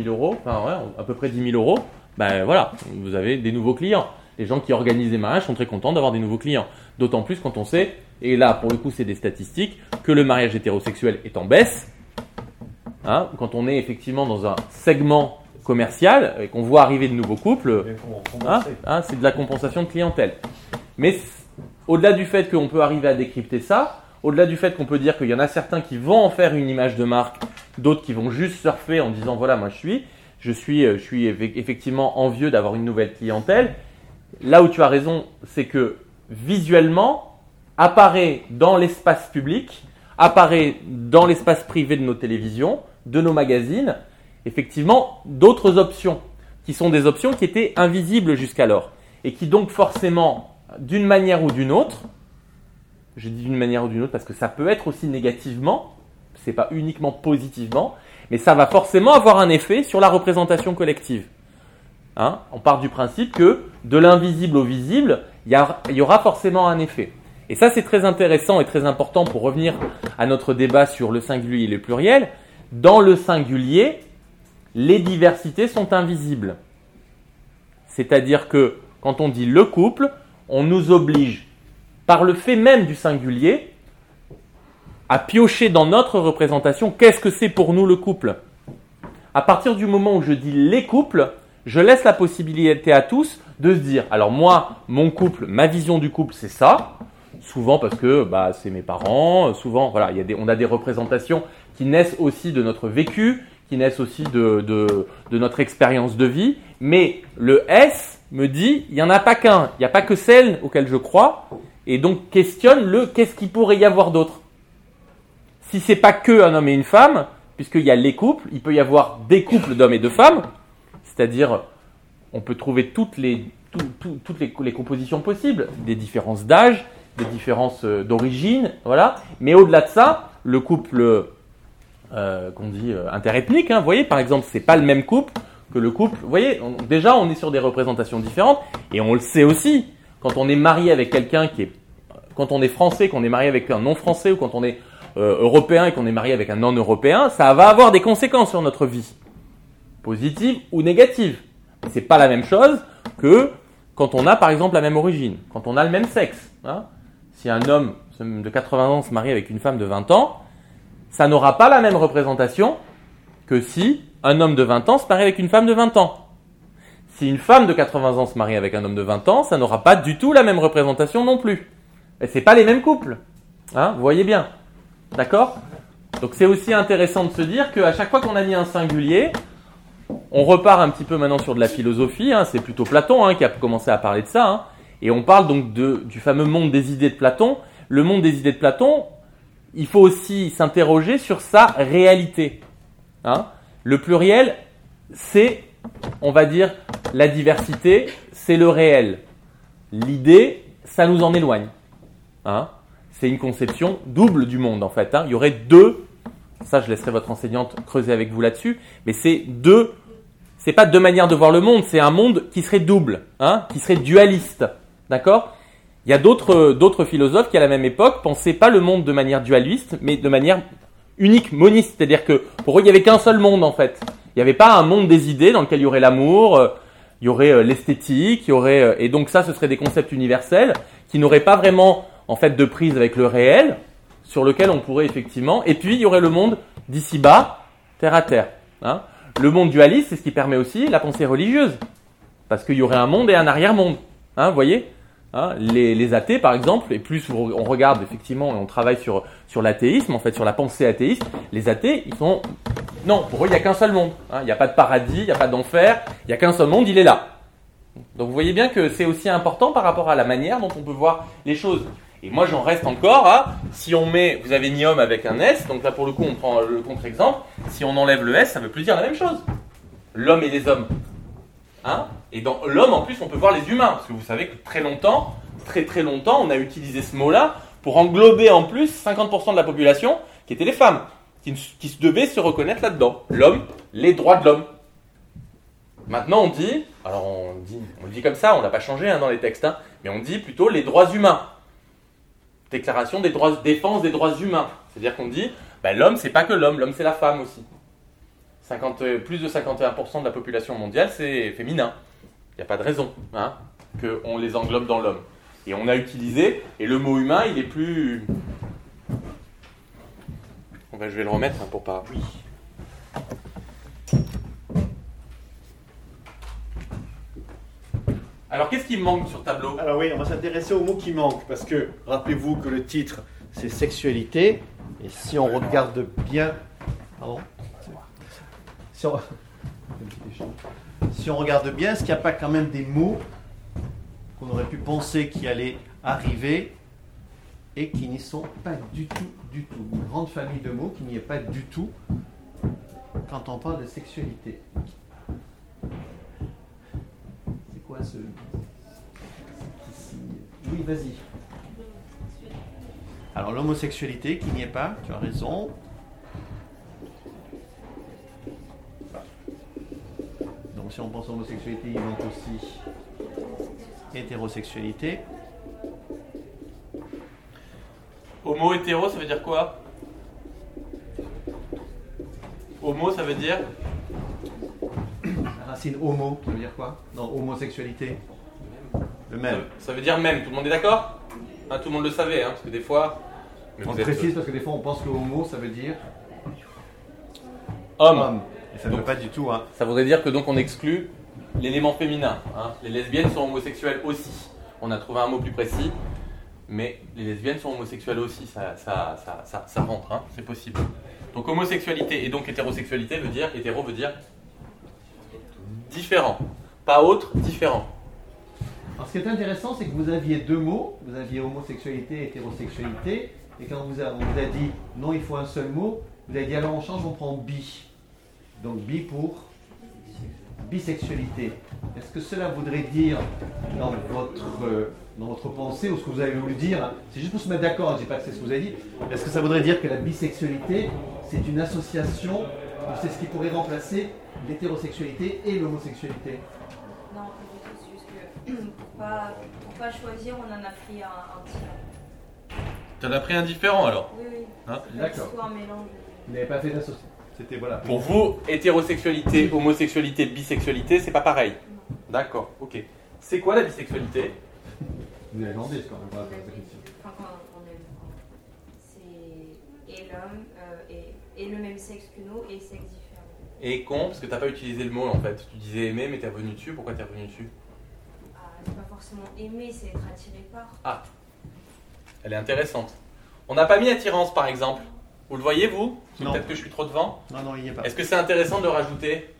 euros, enfin ouais, à peu près 10 000 euros, ben voilà, vous avez des nouveaux clients les gens qui organisent des mariages sont très contents d'avoir des nouveaux clients. D'autant plus quand on sait, et là pour le coup c'est des statistiques, que le mariage hétérosexuel est en baisse. Hein, quand on est effectivement dans un segment commercial et qu'on voit arriver de nouveaux couples, hein, hein, c'est de la compensation de clientèle. Mais au-delà du fait qu'on peut arriver à décrypter ça, au-delà du fait qu'on peut dire qu'il y en a certains qui vont en faire une image de marque, d'autres qui vont juste surfer en disant voilà moi je suis, je suis, euh, je suis effectivement envieux d'avoir une nouvelle clientèle, là où tu as raison, c'est que visuellement, apparaît dans l'espace public, apparaît dans l'espace privé de nos télévisions, de nos magazines, effectivement, d'autres options, qui sont des options qui étaient invisibles jusqu'alors, et qui donc forcément, d'une manière ou d'une autre, je dis d'une manière ou d'une autre parce que ça peut être aussi négativement, c'est pas uniquement positivement, mais ça va forcément avoir un effet sur la représentation collective. Hein, on part du principe que de l'invisible au visible, il y, aura forcément un effet. Et ça, c'est très intéressant et très important pour revenir à notre débat sur le singulier et le pluriel. Dans le singulier, les diversités sont invisibles. C'est-à-dire que quand on dit le couple, on nous oblige, par le fait même du singulier, à piocher dans notre représentation qu'est-ce que c'est pour nous le couple. À partir du moment où je dis les couples, je laisse la possibilité à tous de se dire, alors moi, mon couple, ma vision du couple, c'est ça. Souvent parce que bah, c'est mes parents, souvent, voilà, y a des, on a des représentations qui naissent aussi de notre vécu, qui naissent aussi de, de, notre expérience de vie. Mais le S me dit, il n'y en a pas qu'un, il n'y a pas que celle auquel je crois, et donc questionne le qu'est-ce qu'il pourrait y avoir d'autre. Si c'est pas que un homme et une femme, puisqu'il y a les couples, il peut y avoir des couples d'hommes et de femmes, c'est-à-dire, on peut trouver toutes les, toutes les, compositions possibles, des différences d'âge, des différences euh, d'origine, voilà. Mais au-delà de ça, le couple euh, qu'on dit euh, interethnique, hein, vous voyez, par exemple, c'est pas le même couple que le couple. Vous voyez, déjà, on est sur des représentations différentes, et on le sait aussi. Quand on est marié avec quelqu'un qui est, quand on est français, qu'on est marié avec un non français, ou quand on est européen et qu'on est marié avec un non européen, ça va avoir des conséquences sur notre vie positive ou négative. C'est pas la même chose que quand on a par exemple la même origine, quand on a le même sexe. Hein. Si un homme de 80 ans se marie avec une femme de 20 ans, ça n'aura pas la même représentation que si un homme de 20 ans se marie avec une femme de 20 ans. Si une femme de 80 ans se marie avec un homme de 20 ans, ça n'aura pas du tout la même représentation non plus. Et c'est pas les mêmes couples. Hein, vous voyez bien. D'accord? Donc c'est aussi intéressant de se dire qu'à chaque fois qu'on a mis un singulier, on repart un petit peu maintenant sur de la philosophie, hein. c'est plutôt Platon hein, qui a commencé à parler de ça, hein. et on parle donc du fameux monde des idées de Platon. Le monde des idées de Platon, il faut aussi s'interroger sur sa réalité. Le pluriel, c'est, on va dire, la diversité, c'est le réel. L'idée, ça nous en éloigne. C'est une conception double du monde en fait. Il y aurait deux ça je laisserai votre enseignante creuser avec vous là-dessus, mais c'est deux, c'est pas deux manières de voir le monde, c'est un monde qui serait double, hein, qui serait dualiste, d'accord? Il y a d'autres, d'autres philosophes qui à la même époque pensaient pas le monde de manière dualiste, mais de manière unique, moniste, c'est-à-dire que pour eux il y avait qu'un seul monde en fait. Il n'y avait pas un monde des idées dans lequel il y aurait l'amour, euh, il y aurait euh, l'esthétique, il y aurait euh, et donc ça ce serait des concepts universels qui n'auraient pas vraiment en fait de prise avec le réel sur lequel on pourrait effectivement et puis il y aurait le monde d'ici bas, terre à terre. Hein. Le monde dualiste, c'est ce qui permet aussi la pensée religieuse parce qu'il y aurait un monde et un arrière-monde. Hein, vous voyez Hein, les, athées, par exemple, et plus on regarde effectivement et on travaille sur, sur l'athéisme, en fait, sur la pensée athéiste, les athées, ils sont. Non, pour eux, il n'y a qu'un seul monde. Il n'y a pas de paradis, il n'y a pas d'enfer, il n'y a qu'un seul monde, il est là. Donc vous voyez bien que c'est aussi important par rapport à la manière dont on peut voir les choses. Et moi, j'en reste encore à, si on met, vous avez ni homme avec un S, donc là pour le coup, on prend le contre-exemple, si on enlève le S, ça veut plus dire la même chose. L'homme et les hommes. Hein? Et dans l'homme, en plus, on peut voir les humains. Parce que vous savez que très longtemps, très très longtemps, on a utilisé ce mot-là pour englober en plus 50% de la population qui étaient les femmes, qui, devaient se reconnaître là-dedans. L'homme, les droits de l'homme. Maintenant, on dit, alors on dit, on dit comme ça, on n'a pas changé hein, dans les textes, hein, mais on dit plutôt les droits humains. Déclaration des droits, défense des droits humains. C'est-à-dire qu'on dit, ben, l'homme, c'est pas que l'homme, l'homme, c'est la femme aussi. 50, plus de 51% de la population mondiale, c'est féminin. Il n'y a pas de raison hein, qu'on les englobe dans l'homme. Et on a utilisé, et le mot humain, il est plus. je vais le remettre hein, pour pas. Oui. Alors, qu'est-ce qui manque sur tableau Alors, oui, on va s'intéresser au mot qui manque, parce que rappelez-vous que le titre, c'est sexualité, et si on regarde bien. Pardon si on... si on regarde bien, est-ce qu'il n'y a pas quand même des mots qu'on aurait pu penser qui allaient arriver et qui n'y sont pas du tout, du tout? Une grande famille de mots qui n'y est pas du tout quand on parle de sexualité. Oui, vas-y. Alors l'homosexualité qui n'y est pas, tu as raison. si on pense à homosexualité, il manque aussi hétérosexualité. Homo hétéro, ça veut dire quoi? Homo, ça veut dire racine homo, ça veut dire quoi Non, homosexualité. Le même. Ça, veut dire même, tout le monde est d'accord hein, Tout le monde le savait, hein, parce que des fois. on précise parce que des fois on pense que homo, ça veut dire. Homme ça ne veut pas du tout. Hein. Ça voudrait dire que donc on exclut l'élément féminin. Hein. Les lesbiennes sont homosexuelles aussi. On a trouvé un mot plus précis, mais les lesbiennes sont homosexuelles aussi. Ça, ça, ça, ça, rentre, c'est possible. Donc homosexualité et donc hétérosexualité veut dire hétéro veut dire différent, pas autre, différent. Alors ce qui est intéressant, c'est que vous aviez deux mots, vous aviez homosexualité et hétérosexualité, et quand on vous, a, dit non, il faut un seul mot, vous avez dit alors on change, on prend bi. Donc bi pour bisexualité. Est-ce que cela voudrait dire dans votre, euh, dans votre pensée ou ce que vous avez voulu dire, c'est juste pour se mettre d'accord, je ne dis pas que c'est ce que vous avez dit, est-ce que ça voudrait dire que la bisexualité, c'est une association, c'est ce qui pourrait remplacer l'hétérosexualité et l'homosexualité Non, c'est juste que pour pas, pas choisir, on en a pris un, un différent. Tu en as pris un différent alors Oui, oui. Hein D'accord. Vous n'avez pas fait d'association pour vous, hétérosexualité, homosexualité, bisexualité, c'est pas pareil. D'accord, ok. C'est quoi la bisexualité? Vous avez demandé quand même C'est et l'homme euh, et, le même sexe que nous et sexe différent. Et con, parce que t'as pas utilisé le mot en fait. Tu disais aimer, mais t'es revenu dessus. Pourquoi t'es revenu dessus? Ah, C'est pas forcément aimer, c'est être attiré par. Ah, elle est intéressante. On n'a pas mis attirance par exemple. Vous le voyez, vous? Peut-être que je suis trop devant? Non, non, il n'y est pas. Est-ce que c'est intéressant de le rajouter?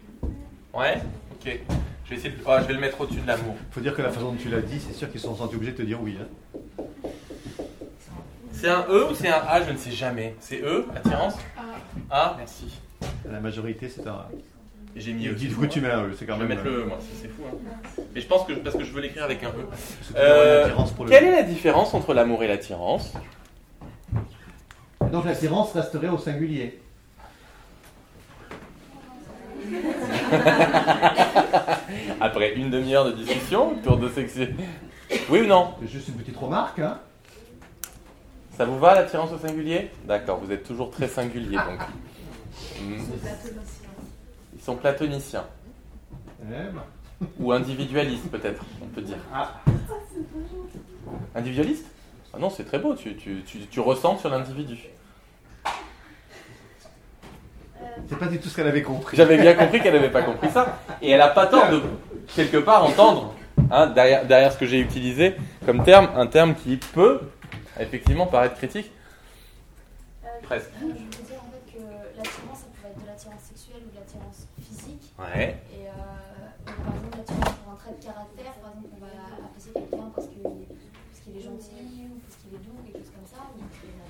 Ouais Ok. Je vais, essayer de... Ah, je vais le mettre au-dessus de l'amour. Il faut dire que la façon dont tu l'as dit, c'est sûr qu'ils sont sentis obligés de te dire oui. Hein. C'est un E ou c'est un A? Je ne sais jamais. C'est E, attirance? A. merci. La majorité, c'est un. J'ai mis E. Dis que tu mets un E, c'est quand même. Je vais mettre le E, moi, c'est fou. Hein. Mais je pense que parce que je veux l'écrire avec un E. Euh, quelle est la différence entre l'amour et l'attirance? Donc l'attirance resterait au singulier. Après une demi-heure de discussion autour de sexe. Oui ou non? Juste une petite remarque. Hein Ça vous va l'attirance au singulier? D'accord, vous êtes toujours très singulier donc. Ils sont platoniciens. Ou individualiste, peut-être, on peut dire. Individualiste? Ah Non, c'est très beau, tu, tu, tu, tu ressens sur l'individu. C'est pas du tout ce qu'elle avait compris. J'avais bien compris qu'elle n'avait pas compris ça. Et elle n'a pas tort de, quelque part, entendre, hein, derrière, derrière ce que j'ai utilisé comme terme, un terme qui peut, effectivement, paraître critique. Presque. Je veux dire en fait que l'attirance, ça peut être de l'attirance sexuelle ou de l'attirance physique. Ouais. Et euh, par exemple, l'attirance pour un trait de caractère, par exemple, on va apprécier quelqu'un parce qu'il parce qu'il est gentil ou parce qu'il est doux, quelque chose comme ça, contraire.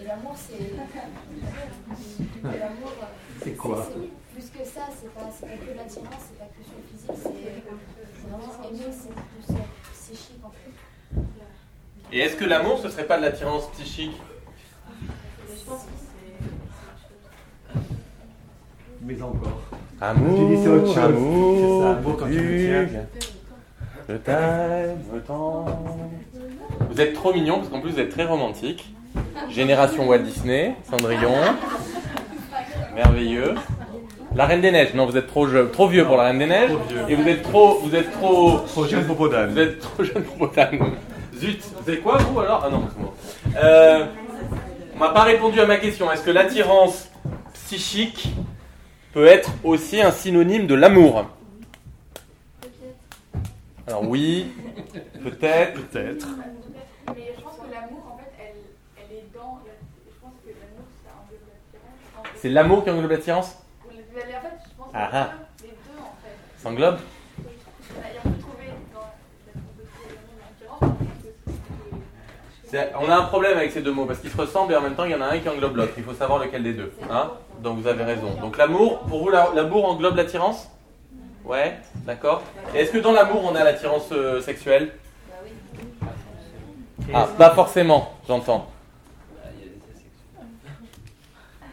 Et l'amour, c'est. L'amour. C'est quoi Plus que ça, c'est pas, pas que l'attirance, c'est pas que sur le physique, c'est vraiment aimer, c'est plus euh, psychique en fait. Et est-ce que l'amour, ce serait pas de l'attirance psychique? Je pense que Mais encore. Amour, c'est autre chose. amour, ça, amour quand tu me tiens. Je t'aime. Vous êtes trop mignon parce qu'en plus vous êtes très romantique. Génération Walt Disney, Cendrillon. Merveilleux. La Reine des Neiges. Non, vous êtes trop, jeu- trop vieux pour la Reine des Neiges. Et vous êtes trop, vous êtes trop, Trop jeune pour Podane. vous êtes trop jeune pour Bretagne. Zut. Vous êtes quoi vous alors? Ah non, c'est bon. Euh, on m'a pas répondu à ma question. Est-ce que l'attirance psychique peut être aussi un synonyme de l'amour Alors oui, peut-être. Peut-être. Mais je pense que l'amour, en fait, elle, elle est dans. la- Je pense que l'amour, ça englobe l'attirance. C'est l'amour qui englobe l'attirance En fait, je pense que Ah ah. les deux, en fait. Ça englobe On a un problème avec ces deux mots parce qu'ils se ressemblent et en même temps il y en a un qui englobe l'autre. Il faut savoir lequel des deux. Hein Donc vous avez raison. Donc l'amour, pour vous, la- l'amour englobe l'attirance? Ouais, d'accord. Et est-ce que dans l'amour on a l'attirance euh, sexuelle? Ah, pas forcément, j'entends.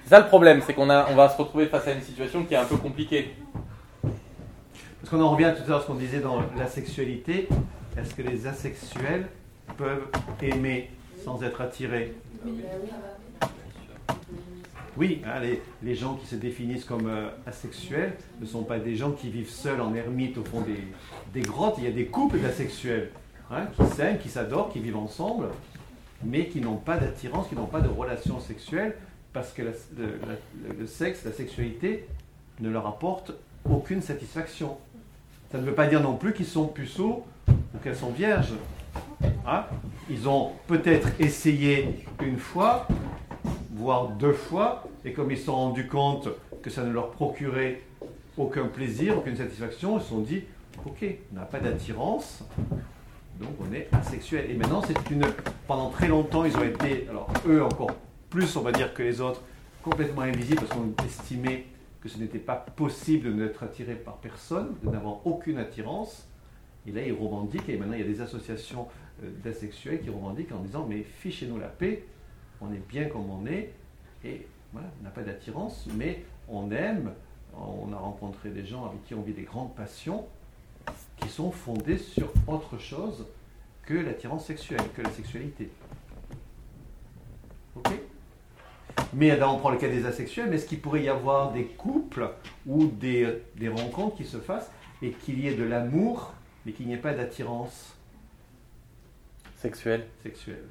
C'est ça le problème, c'est qu'on a, on va se retrouver face à une situation qui est un peu compliquée. Parce qu'on en revient tout à l'heure à ce qu'on disait dans la sexualité. Est-ce que les asexuels peuvent aimer sans être attirés? Oui, hein, les, gens qui se définissent comme euh, asexuels ne sont pas des gens qui vivent seuls en ermite au fond des, grottes. Il y a des couples d'asexuels hein, qui s'aiment, qui s'adorent, qui vivent ensemble, mais qui n'ont pas d'attirance, qui n'ont pas de relation sexuelle, parce que le sexe, la sexualité, ne leur apporte aucune satisfaction. Ça ne veut pas dire non plus qu'ils sont puceaux ou qu'elles sont vierges. Hein Ils ont peut-être essayé une fois, voire deux fois, et comme ils se sont rendus compte que ça ne leur procurait aucun plaisir, aucune satisfaction, ils se sont dit, ok, on n'a pas d'attirance, donc on est asexuel. Et maintenant, c'est une. Pendant très longtemps, ils ont été, alors eux encore plus, on va dire, que les autres, complètement invisibles parce qu'on estimait que ce n'était pas possible de n'être attiré par personne, de n'avoir aucune attirance. Et là, ils revendiquent, et maintenant il y a des associations euh, d'asexuels qui revendiquent en disant Mais fichez-nous la paix, on est bien comme on est, et voilà, on n'a pas d'attirance, mais on aime, on a rencontré des gens avec qui on vit des grandes passions qui sont fondées sur autre chose que l'attirance sexuelle, que la sexualité. Ok? Mais là, on prend le cas des asexuels, mais est-ce qu'il pourrait y avoir des couples ou des, des rencontres qui se fassent et qu'il y ait de l'amour, mais qu'il n'y ait pas d'attirance? Sexuel. sexuelle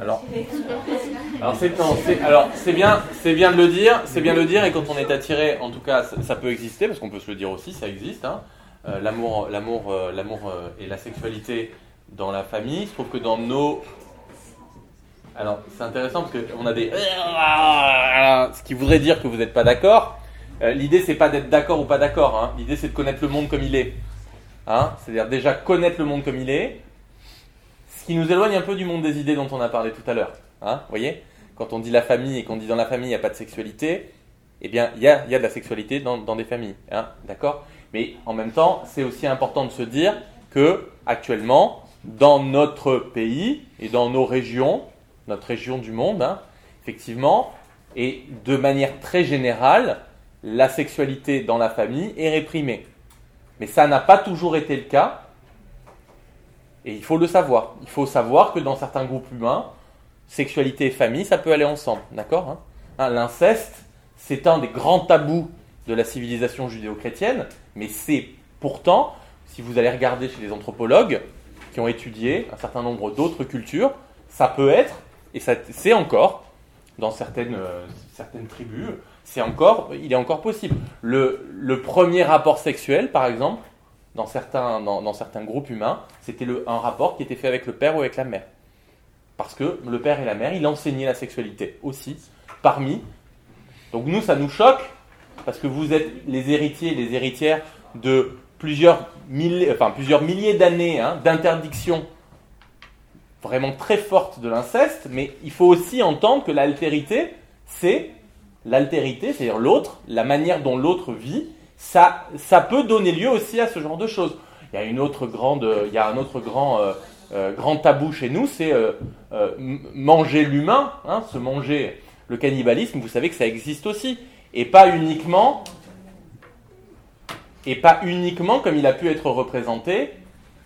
Alors. Alors c'est bien, c'est bien de le dire, c'est bien le dire et quand on est attiré, en tout cas, ça, peut exister parce qu'on peut se le dire aussi, ça existe. Hein. Euh, l'amour, l'amour, euh, l'amour euh, et la sexualité dans la famille. Il se trouve que dans nos alors c'est intéressant parce qu'on a des ce qui voudrait dire que vous n'êtes pas d'accord. L'idée c'est pas d'être d'accord ou pas d'accord. Hein. L'idée c'est de connaître le monde comme il est. Hein. C'est-à-dire déjà connaître le monde comme il est ce qui nous éloigne un peu du monde des idées dont on a parlé tout à l'heure. Hein, vous voyez? Quand on dit la famille et qu'on dit dans la famille il n'y a pas de sexualité, eh bien il y a, y a de la sexualité dans, dans des familles. Hein, D'accord? Mais en même temps, c'est aussi important de se dire que actuellement, dans notre pays et dans nos régions, notre région du monde, hein, effectivement, et de manière très générale, la sexualité dans la famille est réprimée. Mais ça n'a pas toujours été le cas. Et il faut le savoir. Il faut savoir que dans certains groupes humains, sexualité et famille, ça peut aller ensemble. D'accord hein? Hein, L'inceste, c'est un des grands tabous de la civilisation judéo-chrétienne, mais c'est pourtant, si vous allez regarder chez les anthropologues qui ont étudié un certain nombre d'autres cultures, ça peut être, et c'est encore, dans certaines, euh, certaines tribus, c'est encore, il est encore possible. Le, le premier rapport sexuel, par exemple, dans certains, dans, certains groupes humains, c'était un rapport qui était fait avec le père ou avec la mère. Parce que le père et la mère, il enseignaient la sexualité aussi, parmi. Donc nous, ça nous choque, parce que vous êtes les héritiers les héritières de plusieurs milliers, enfin, plusieurs milliers d'années hein, d'interdiction vraiment très forte de l'inceste, mais il faut aussi entendre que l'altérité, c'est l'altérité, c'est-à-dire l'autre, la manière dont l'autre vit, ça, ça peut donner lieu aussi à ce genre de choses. Il y a une autre grande, il y a un autre grand, euh, euh, grand tabou chez nous, c'est euh, euh, manger l'humain, hein, se manger le cannibalisme. Vous savez que ça existe aussi, et pas uniquement, et pas uniquement comme il a pu être représenté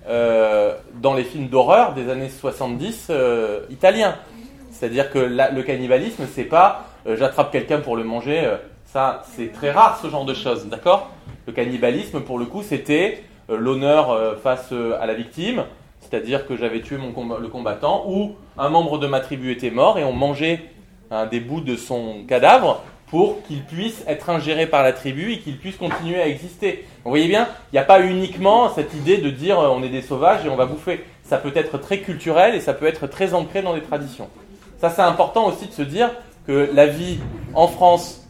euh, dans les films d'horreur des années 70 euh, italiens. C'est-à-dire que le cannibalisme, c'est pas euh, j'attrape quelqu'un pour le manger, euh, c'est très rare ce genre de choses, d'accord? Le cannibalisme, pour le coup, c'était euh, l'honneur euh, face euh, à la victime, c'est-à-dire que j'avais tué le combattant, ou un membre de ma tribu était mort et on mangeait des bouts de son cadavre pour qu'il puisse être ingéré par la tribu et qu'il puisse continuer à exister. Vous voyez bien, il n'y a pas uniquement cette idée de dire on est des sauvages et on va bouffer. Ça peut être très culturel et ça peut être très ancré dans les traditions. Ça, c'est important aussi de se dire que la vie en France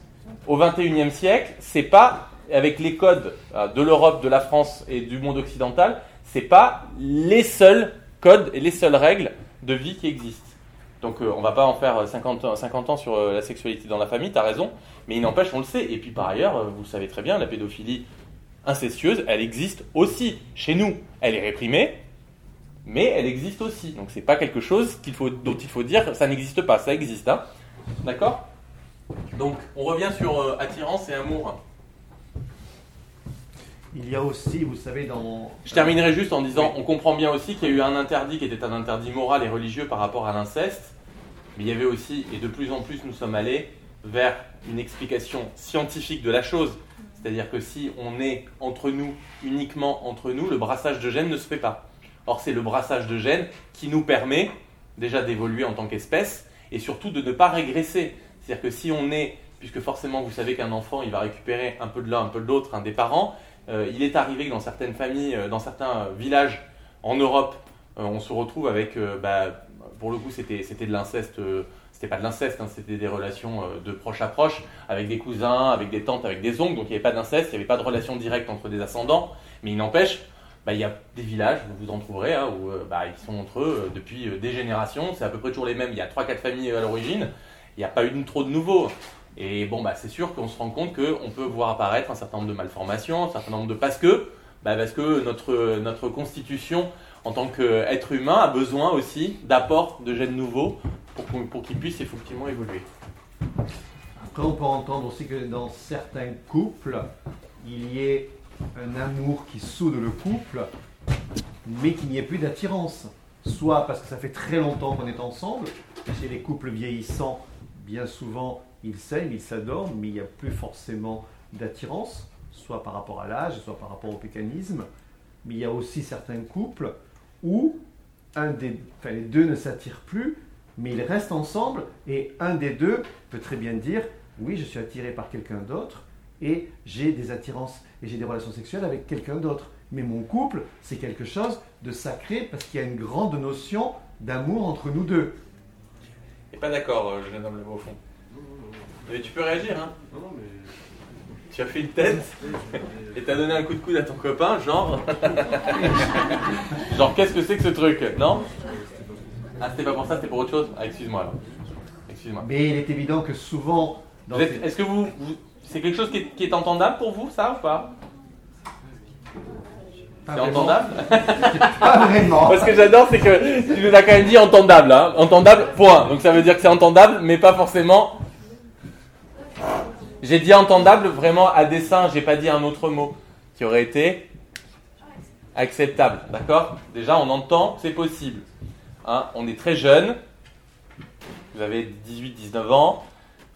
au XXIe siècle, c'est pas avec les codes euh, de l'Europe, de la France et du monde occidental, c'est pas les seuls codes et les seules règles de vie qui existent. Donc euh, on va pas en faire euh, 50 ans, 50 ans sur euh, la sexualité dans la famille, tu as raison, mais il n'empêche, on le sait. Et puis par ailleurs, euh, vous savez très bien, la pédophilie incestueuse, elle existe aussi chez nous. Elle est réprimée, mais elle existe aussi. Donc c'est pas quelque chose dont il faut dire ça n'existe pas, ça existe. hein. D'accord? Donc on revient sur euh, attirance et amour. Il y a aussi, vous savez, dans. Je terminerai juste en disant, on comprend bien aussi qu'il y a eu un interdit qui était un interdit moral et religieux par rapport à l'inceste, mais il y avait aussi, et de plus en plus nous sommes allés vers une explication scientifique de la chose. C'est-à-dire que si on est entre nous, uniquement entre nous, le brassage de gènes ne se fait pas. Or, c'est le brassage de gènes qui nous permet déjà d'évoluer en tant qu'espèce et surtout de ne pas régresser. C'est-à-dire que si on est, puisque forcément vous savez qu'un enfant, il va récupérer un peu de l'un, un peu de l'autre, des parents, euh, il est arrivé que dans certaines familles, euh, dans certains euh, villages en Europe, on se retrouve avec, bah, pour le coup, c'était de l'inceste, c'était pas de l'inceste, hein, c'était des relations de proche à proche, avec des cousins, avec des tantes, avec des oncles, donc il n'y avait pas d'inceste, il n'y avait pas de relation directe entre des ascendants, mais il n'empêche, bah, il y a des villages, vous vous en trouverez, hein, où bah, ils sont entre eux depuis des générations, c'est à peu près toujours les mêmes, il y a 3-4 familles à l'origine, n'y a pas eu trop de nouveaux. Et bon, bah, c'est sûr qu'on se rend compte qu'on peut voir apparaître un certain nombre de malformations, un certain nombre de... Parce que, bah, parce que notre, notre constitution, en tant qu'être humain, a besoin aussi d'apports de gènes nouveaux pour, pour qu'ils puissent effectivement évoluer. Après, on peut entendre aussi que dans certains couples, il y ait un amour qui soude le couple, mais qu'il n'y ait plus d'attirance. Soit parce que ça fait très longtemps qu'on est ensemble, chez les couples vieillissants, bien souvent, ils s'aiment, ils s'adorent, mais il n'y a plus forcément d'attirance, soit par rapport à l'âge, soit par rapport au mécanisme. Mais il y a aussi certains couples où les deux ne s'attirent plus, mais ils restent ensemble et un des deux peut très bien dire oui, je suis attiré par quelqu'un d'autre et j'ai des attirances et j'ai des relations sexuelles avec quelqu'un d'autre. Mais mon couple, c'est quelque chose de sacré parce qu'il y a une grande notion d'amour entre nous deux. Pas d'accord, euh, jeune homme là-bas au fond. Mais tu peux réagir, hein Tu as fait une tête et t'as donné un coup de coude à ton copain, genre. genre, qu'est-ce que c'est que ce truc Non? Ah, c'était pas pour ça, c'était pour autre chose Ah, excuse-moi alors. Excuse-moi. Mais il est évident que souvent, dans Est-ce que vous. vous- c'est quelque chose qui est, qui est entendable pour vous, ça ou Pas? C'est entendable? Pas vraiment. Parce que j'adore, c'est que tu nous as quand même dit entendable, hein. Entendable, point. Donc ça veut dire que c'est entendable, mais pas forcément. J'ai dit entendable vraiment à dessein, j'ai pas dit un autre mot qui aurait été acceptable, d'accord? Déjà, on entend, c'est possible. Hein, on est très jeune, vous avez 18-19 ans,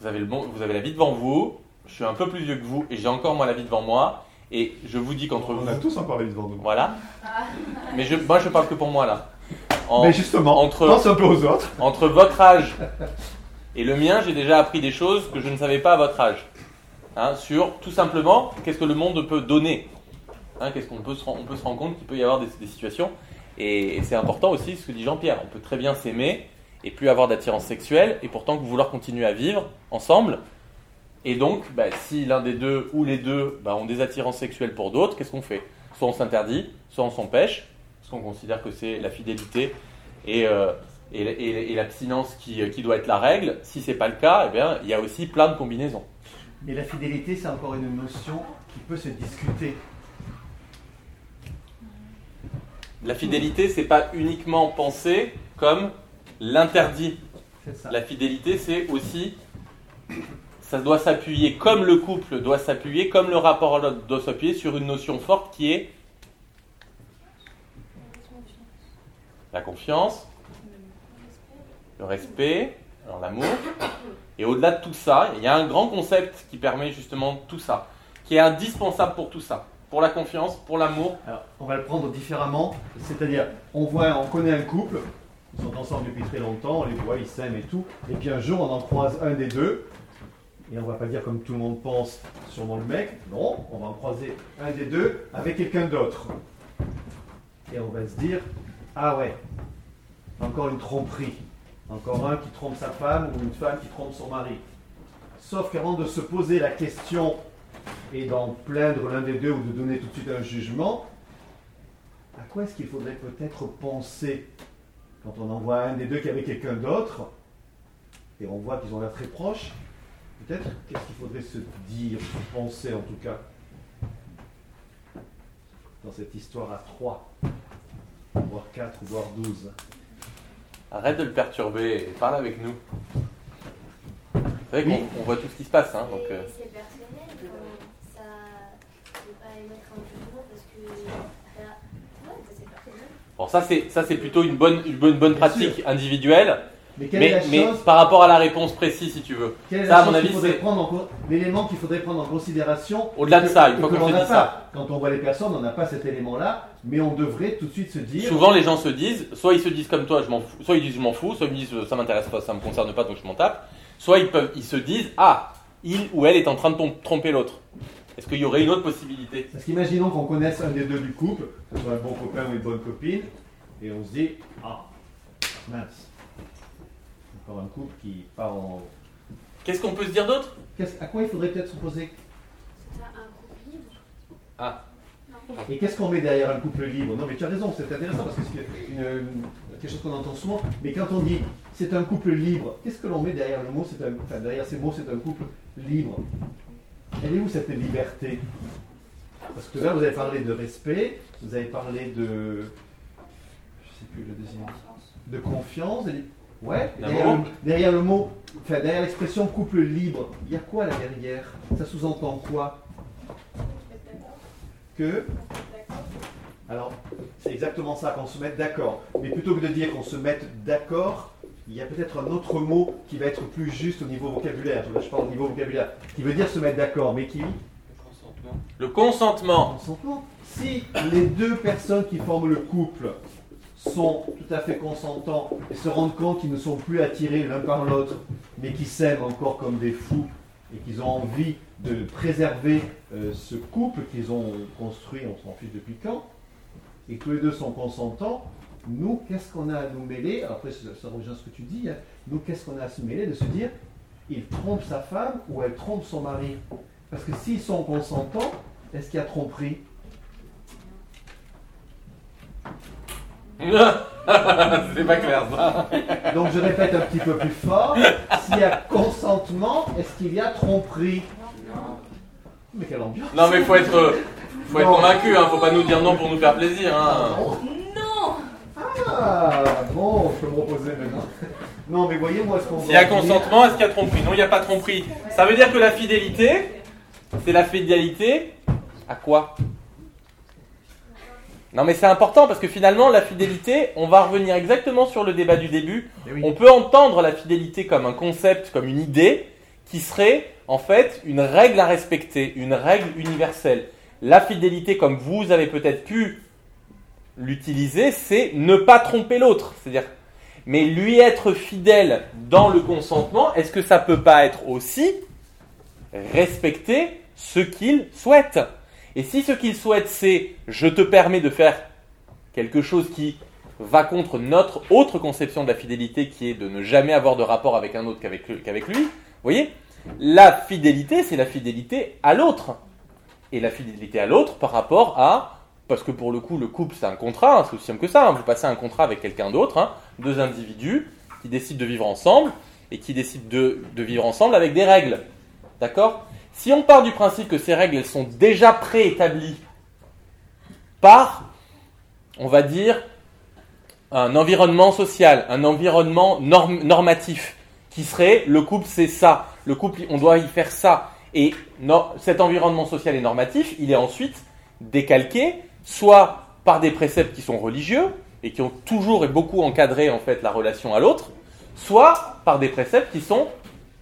vous avez, le bon, vous avez la vie devant vous, je suis un peu plus vieux que vous et j'ai encore moi la vie devant moi. Et je vous dis qu'entre vous. On a tous la vie devant nous. Voilà. Mais je, moi je parle que pour moi là. En- Mais justement, entre, pense un peu aux autres. Entre votre âge et le mien, j'ai déjà appris des choses que je ne savais pas à votre âge. Hein, sur tout simplement qu'est-ce que le monde peut donner. Hein, qu'est-ce qu'on peut se, on peut se rendre compte qu'il peut y avoir des, des situations. Et, et c'est important aussi ce que dit Jean-Pierre. On peut très bien s'aimer et plus avoir d'attirance sexuelle et pourtant vouloir continuer à vivre ensemble. Et donc, bah, si l'un des deux ou les deux bah, ont des attirances sexuelles pour d'autres, qu'est-ce qu'on fait? Soit on s'interdit, soit on s'empêche, parce qu'on considère que c'est la fidélité et, euh, et, et- et l'abstinence qui, qui doit être la règle. Si c'est pas le cas, eh bien, il y a aussi plein de combinaisons. Mais la fidélité, c'est encore une notion qui peut se discuter. La fidélité, c'est pas uniquement pensé comme l'interdit. La fidélité, c'est aussi, ça doit s'appuyer, comme le couple doit s'appuyer, comme le rapport à l'autre doit s'appuyer sur une notion forte qui est la confiance, le respect, alors l'amour. Et au-delà de tout ça, il y a un grand concept qui permet justement tout ça, qui est indispensable pour tout ça, pour la confiance, pour l'amour. On va le prendre différemment. C'est-à-dire, on voit, on connaît un couple, ils sont ensemble depuis très longtemps, on les voit, ils s'aiment et tout. Et puis un jour, on en croise un des deux. Et on va pas dire comme tout le monde pense, sûrement le mec. Non, on va en croiser un des deux avec quelqu'un d'autre. Et on va se dire, ah ouais, encore une tromperie. Encore un qui trompe sa femme ou une femme qui trompe son mari. Sauf qu'avant de se poser la question et d'en plaindre l'un des deux ou de donner tout de suite un jugement, à quoi est-ce qu'il faudrait peut-être penser quand on en voit un des deux qui est avec quelqu'un d'autre? Et on voit qu'ils ont l'air très proches Peut-être qu'est-ce qu'il faudrait se dire, se penser en tout cas dans cette histoire à trois, voire quatre, voire douze. Arrête de le perturber et parle avec nous. C'est vrai qu'on on voit tout ce qui se passe. Hein, donc, euh, C'est personnel, ça ne peut pas émettre un jugement parce que. bah, ouais, c'est personnel. Bon, ça c'est ça c'est plutôt une bonne une bonne, bonne pratique individuelle. Mais quelle est la mais chose- par rapport à la réponse précise, si tu veux. Quelle est ça, la à mon avis, c'est l'élément qu'il faudrait prendre en considération Au-delà de ça, une fois que je dis ça. Quand on voit les personnes, on n'a pas cet élément-là, mais on devrait tout de suite se dire. Souvent, les gens se disent, soit ils se disent comme toi, je m'en fous, soit ils disent je m'en fous, soit ils me disent ça m'intéresse pas, ça me concerne pas, donc je m'en tape. Soit ils peuvent, ils se disent ah, il ou elle est en train de tromper l'autre. Est-ce qu'il y aurait une autre possibilité? Parce qu'imaginons qu'on connaisse un des deux du couple, que ce soit un bon copain ou une bonne copine, et on se dit ah mince, encore un couple qui part en. Qu'est-ce qu'on peut se dire d'autre? À quoi il faudrait peut-être se poser? T'as un couple libre. Ah. Et qu'est-ce qu'on met derrière un couple libre? Non, mais tu as raison, c'est intéressant parce que c'est quelque chose qu'on entend souvent. Mais quand on dit c'est un couple libre, qu'est-ce que l'on met derrière le mot c'est un, enfin, Derrière ces mots, c'est un couple libre? Elle est où cette liberté? Parce que là, vous avez parlé de respect, vous avez parlé de. Je sais plus le deuxième. De confiance. et- Ouais, derrière le, derrière le mot, enfin, derrière l'expression couple libre, il y a quoi là derrière? Ça sous-entend quoi? Que? Alors, c'est exactement ça, qu'on se mette d'accord. Mais plutôt que de dire qu'on se mette d'accord, il y a peut-être un autre mot qui va être plus juste au niveau vocabulaire. Là, je parle au niveau vocabulaire. Qui veut dire se mettre d'accord, mais qui? Le consentement. Consentement. Si les deux personnes qui forment le couple sont tout à fait consentants et se rendent compte qu'ils ne sont plus attirés l'un par l'autre, mais qui s'aiment encore comme des fous et qu'ils ont envie de préserver euh, ce couple qu'ils ont construit, on s'en fiche depuis quand, et que tous les deux sont consentants, nous, qu'est-ce qu'on a à nous mêler Après, ça, ça rejoint ce que tu dis, hein. nous, qu'est-ce qu'on a à se mêler De se dire, il trompe sa femme ou elle trompe son mari? Parce que s'ils sont consentants, est-ce qu'il y a tromperie? C'est pas clair ça. Donc je répète un petit peu plus fort. S'il y a consentement, est-ce qu'il y a tromperie? Mais quelle ambiance Non mais faut être, euh, faut être Non. convaincu, hein, faut pas nous dire non pour nous faire plaisir. Hein. Non Ah bon, je peux me reposer maintenant. Non mais voyez moi ce qu'on S'il y a consentement, est-ce qu'il y a tromperie? Non, il n'y a pas tromperie. Ça veut dire que la fidélité, c'est la fidélité à quoi? Non mais c'est important parce que finalement la fidélité, on va revenir exactement sur le débat du début. Eh oui. On peut entendre la fidélité comme un concept, comme une idée qui serait en fait une règle à respecter, une règle universelle. La fidélité, comme vous avez peut-être pu l'utiliser, c'est ne pas tromper l'autre. C'est-à-dire, mais lui être fidèle dans le consentement, est-ce que ça peut pas être aussi respecter ce qu'il souhaite? Et si ce qu'il souhaite, c'est je te permets de faire quelque chose qui va contre notre autre conception de la fidélité, qui est de ne jamais avoir de rapport avec un autre qu'avec lui, vous voyez La fidélité, c'est la fidélité à l'autre. Et la fidélité à l'autre par rapport à parce que pour le coup, le couple, c'est un contrat, hein, c'est aussi simple que ça. Hein. vous passez un contrat avec quelqu'un d'autre, hein. deux individus qui décident de vivre ensemble et qui décident de, vivre ensemble avec des règles. D'accord? Si on part du principe que ces règles, sont déjà préétablies par, on va dire, un environnement social, un environnement normatif, qui serait le couple, c'est ça. Le couple, on doit y faire ça. Et cet environnement social et normatif, il est ensuite décalqué soit par des préceptes qui sont religieux et qui ont toujours et beaucoup encadré en fait la relation à l'autre, soit par des préceptes qui sont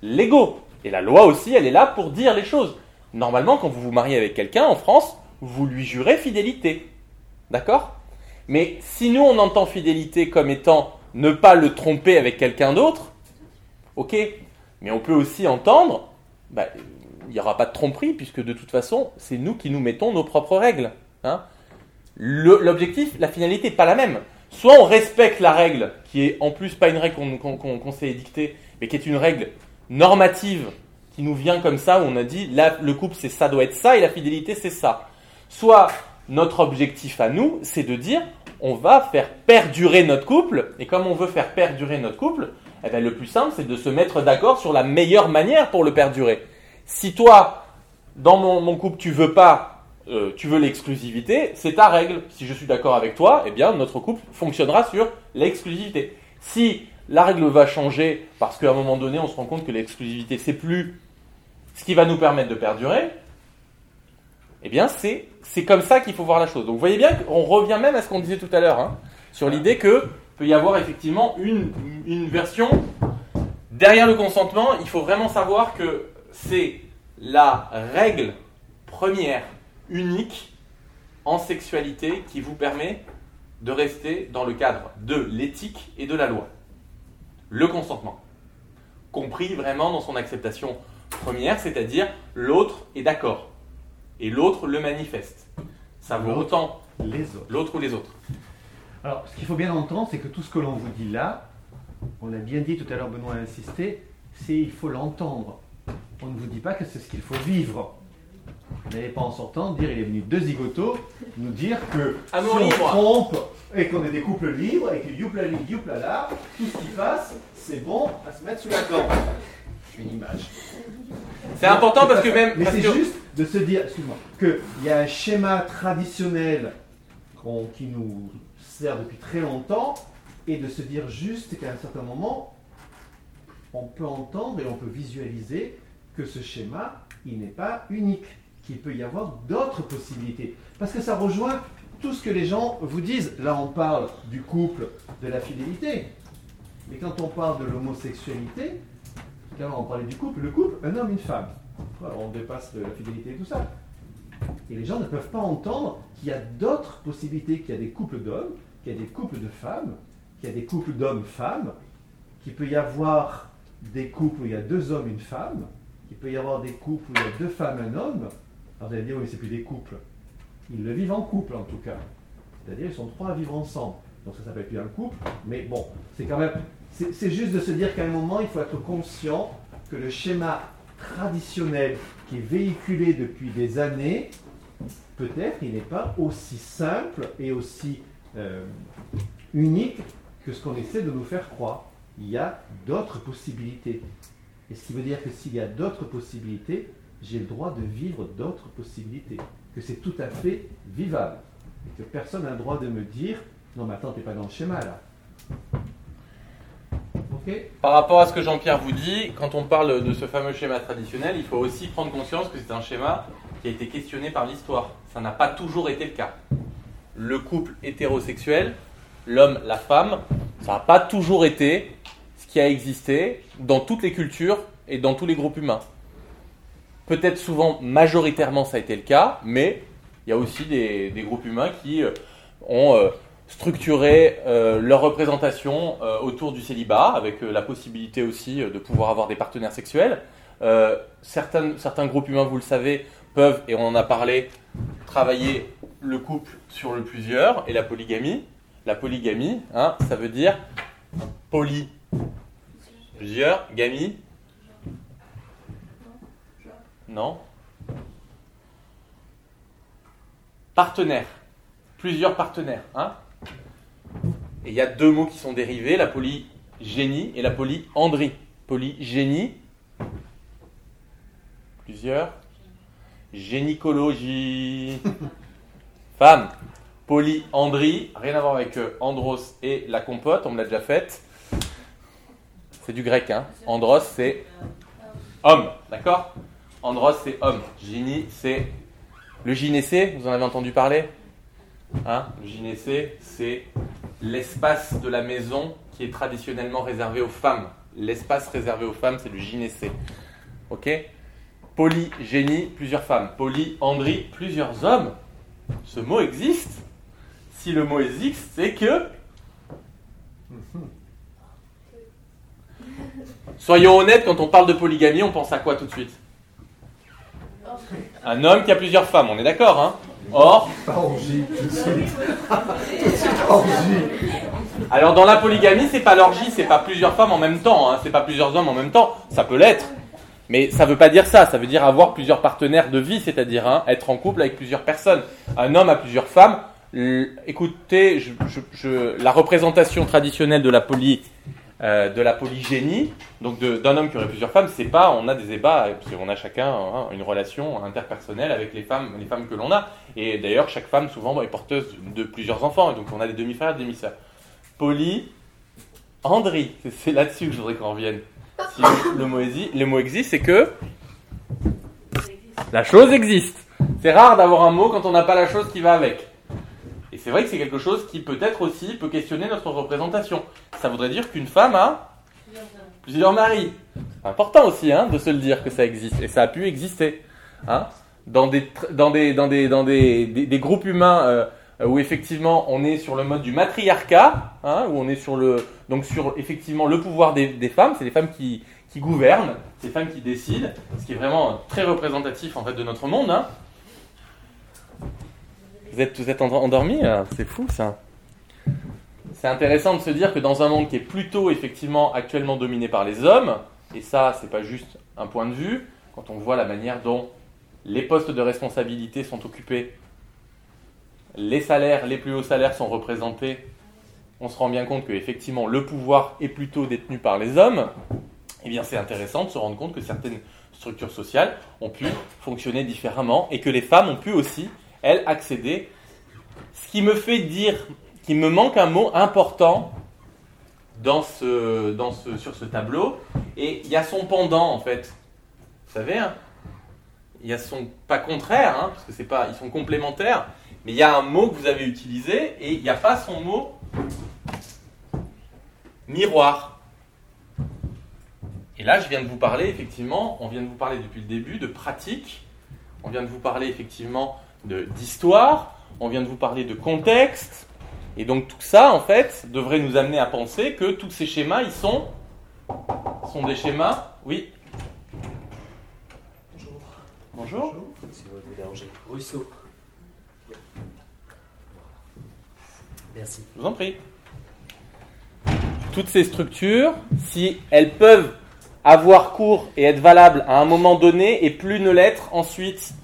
légaux. Et la loi aussi, elle est là pour dire les choses. Normalement, quand vous vous mariez avec quelqu'un en France, vous lui jurez fidélité. D'accord? Mais si nous, on entend fidélité comme étant ne pas le tromper avec quelqu'un d'autre, ok? Mais on peut aussi entendre, bah, il n'y aura pas de tromperie, puisque de toute façon, c'est nous qui nous mettons nos propres règles. Hein l'objectif, la finalité n'est pas la même. Soit on respecte la règle, qui est en plus pas une règle qu'on s'est édictée, mais qui est une règle normative qui nous vient comme ça, où on a dit là, le couple c'est ça doit être ça et la fidélité c'est ça. Soit notre objectif à nous, c'est de dire on va faire perdurer notre couple, et comme on veut faire perdurer notre couple, eh bien, le plus simple c'est de se mettre d'accord sur la meilleure manière pour le perdurer. Si toi, dans mon, couple, tu veux pas euh, tu veux l'exclusivité, c'est ta règle. Si je suis d'accord avec toi, eh bien notre couple fonctionnera sur l'exclusivité. Si la règle va changer parce qu'à un moment donné on se rend compte que l'exclusivité c'est plus ce qui va nous permettre de perdurer, eh bien c'est, comme ça qu'il faut voir la chose. Donc vous voyez bien qu'on revient même à ce qu'on disait tout à l'heure, hein, sur l'idée que peut y avoir effectivement une, une version derrière le consentement, il faut vraiment savoir que c'est la règle première unique en sexualité qui vous permet de rester dans le cadre de l'éthique et de la loi. Le consentement. Compris vraiment dans son acceptation première, c'est-à-dire l'autre est d'accord. Et l'autre le manifeste. Ça vaut autant l'autre ou les autres. Alors, ce qu'il faut bien entendre, c'est que tout ce que l'on vous dit là, on l'a bien dit tout à l'heure, Benoît a insisté, c'est il faut l'entendre. On ne vous dit pas que c'est ce qu'il faut vivre. Vous n'allez pas en sortant dire il est venu deux zigotos nous dire que si on trompe et qu'on est des couples libres et que youplali youplala, tout ce qui passe, c'est bon à se mettre sous la corde. Une image. C'est important parce que même. Mais c'est juste de se dire, excuse-moi, qu'il y a un schéma traditionnel qui nous sert depuis très longtemps et de se dire juste qu'à un certain moment, on peut entendre et on peut visualiser que ce schéma, il n'est pas unique qu'il peut y avoir d'autres possibilités. Parce que ça rejoint tout ce que les gens vous disent. Là, on parle du couple, de la fidélité. Mais quand on parle de l'homosexualité, quand on parlait du couple, le couple, un homme, une femme. on dépasse la fidélité et tout ça. Et les gens ne peuvent pas entendre qu'il y a d'autres possibilités, qu'il y a des couples d'hommes, qu'il y a des couples de femmes, qu'il y a des couples d'hommes-femmes, qu'il peut y avoir des couples où il y a deux hommes, une femme, qu'il peut y avoir des couples où il y a deux femmes, un homme, alors vous allez dire, oui, c'est plus des couples. Ils le vivent en couple en tout cas. C'est-à-dire, ils sont trois à vivre ensemble. Donc ça s'appelle plus un couple. Mais bon, c'est quand même. C'est juste de se dire qu'à un moment, il faut être conscient que le schéma traditionnel qui est véhiculé depuis des années, peut-être, il n'est pas aussi simple et aussi euh, unique que ce qu'on essaie de nous faire croire. Il y a d'autres possibilités. Et ce qui veut dire que s'il y a d'autres possibilités, j'ai le droit de vivre d'autres possibilités, que c'est tout à fait vivable, et que personne n'a le droit de me dire non mais attends, t'es pas dans le schéma là. Par rapport à ce que Jean-Pierre vous dit, quand on parle de ce fameux schéma traditionnel, il faut aussi prendre conscience que c'est un schéma qui a été questionné par l'histoire. Ça n'a pas toujours été le cas. Le couple hétérosexuel, l'homme, la femme, ça n'a pas toujours été ce qui a existé dans toutes les cultures et dans tous les groupes humains. Peut-être souvent, majoritairement, ça a été le cas, mais il y a aussi des, groupes humains qui euh, ont euh, structuré euh, leur représentation autour du célibat, avec la possibilité aussi de pouvoir avoir des partenaires sexuels. certains, groupes humains, vous le savez, peuvent, et on en a parlé, travailler le couple sur le plusieurs et la polygamie. La polygamie, hein, ça veut dire poly, plusieurs, gamie, non Partenaire. Plusieurs partenaires. Hein et il y a deux mots qui sont dérivés, la polygénie et la polyandrie. Polygénie, plusieurs. Génicologie. Femme. Polyandrie, rien à voir avec euh, Andros et la compote, on me l'a déjà faite. C'est du grec, hein. Andros, c'est homme, d'accord? Andros, c'est homme. Gyni, c'est. Le gynécée, vous en avez entendu parler hein Le gynécée, c'est l'espace de la maison qui est traditionnellement réservé aux femmes. L'espace réservé aux femmes, c'est le gynécée. Ok Polygénie, plusieurs femmes. Polyandrie, plusieurs hommes. Ce mot existe. Si le mot existe, c'est que. Soyons honnêtes, quand on parle de polygamie, on pense à quoi tout de suite un homme qui a plusieurs femmes, on est d'accord, hein? Or. Alors dans la polygamie, c'est pas l'orgie, c'est pas plusieurs femmes en même temps, hein, c'est pas plusieurs hommes en même temps, ça peut l'être. Mais ça veut pas dire ça, ça veut dire avoir plusieurs partenaires de vie, c'est-à-dire hein, être en couple avec plusieurs personnes. Un homme a plusieurs femmes. Écoutez, la représentation traditionnelle de la poly euh, de la polygénie, donc d'un homme qui aurait plusieurs femmes, c'est pas, on a des débats, parce qu'on a chacun hein, une relation interpersonnelle avec les femmes, les femmes que l'on a, et d'ailleurs chaque femme souvent est porteuse de plusieurs enfants, donc on a des demi-frères, des demi-sœurs. Polyandrie, c'est là-dessus que je voudrais qu'on revienne. Si le, mot, le mot existe, c'est que la chose existe. C'est rare d'avoir un mot quand on n'a pas la chose qui va avec. C'est vrai que c'est quelque chose qui peut-être aussi peut questionner notre représentation. Ça voudrait dire qu'une femme a plusieurs maris. C'est important aussi hein, de se le dire que ça existe. Et ça a pu exister. Dans des, groupes humains euh, où effectivement on est sur le mode du matriarcat, hein, où on est sur le, donc sur effectivement le pouvoir des, femmes, c'est les femmes qui, qui gouvernent, c'est les femmes qui décident, ce qui est vraiment très représentatif en fait de notre monde. Hein. Vous êtes, vous êtes endormi C'est fou ça. C'est intéressant de se dire que dans un monde qui est plutôt effectivement actuellement dominé par les hommes, et ça c'est pas juste un point de vue, quand on voit la manière dont les postes de responsabilité sont occupés, les salaires, les plus hauts salaires sont représentés, on se rend bien compte que effectivement le pouvoir est plutôt détenu par les hommes, eh bien c'est intéressant de se rendre compte que certaines structures sociales ont pu fonctionner différemment et que les femmes ont pu aussi elle, accéder. Ce qui me fait dire qu'il me manque un mot important dans ce, dans ce, sur ce tableau, et il y a son pendant en fait. Vous savez, hein il y a son pas contraire, hein, parce que c'est pas, ils sont complémentaires, mais il y a un mot que vous avez utilisé et il n'y a pas son mot miroir. Et là, je viens de vous parler effectivement, on vient de vous parler depuis le début de pratique, on vient de vous parler effectivement d'histoire, on vient de vous parler de contexte, et donc tout ça, en fait, devrait nous amener à penser que tous ces schémas, ils sont, sont des schémas, oui. Bonjour. Bonjour. Si vous vous dérangez. Rousseau. Merci. Je vous en prie. Toutes ces structures, si elles peuvent avoir cours et être valables à un moment donné et plus ne l'être ensuite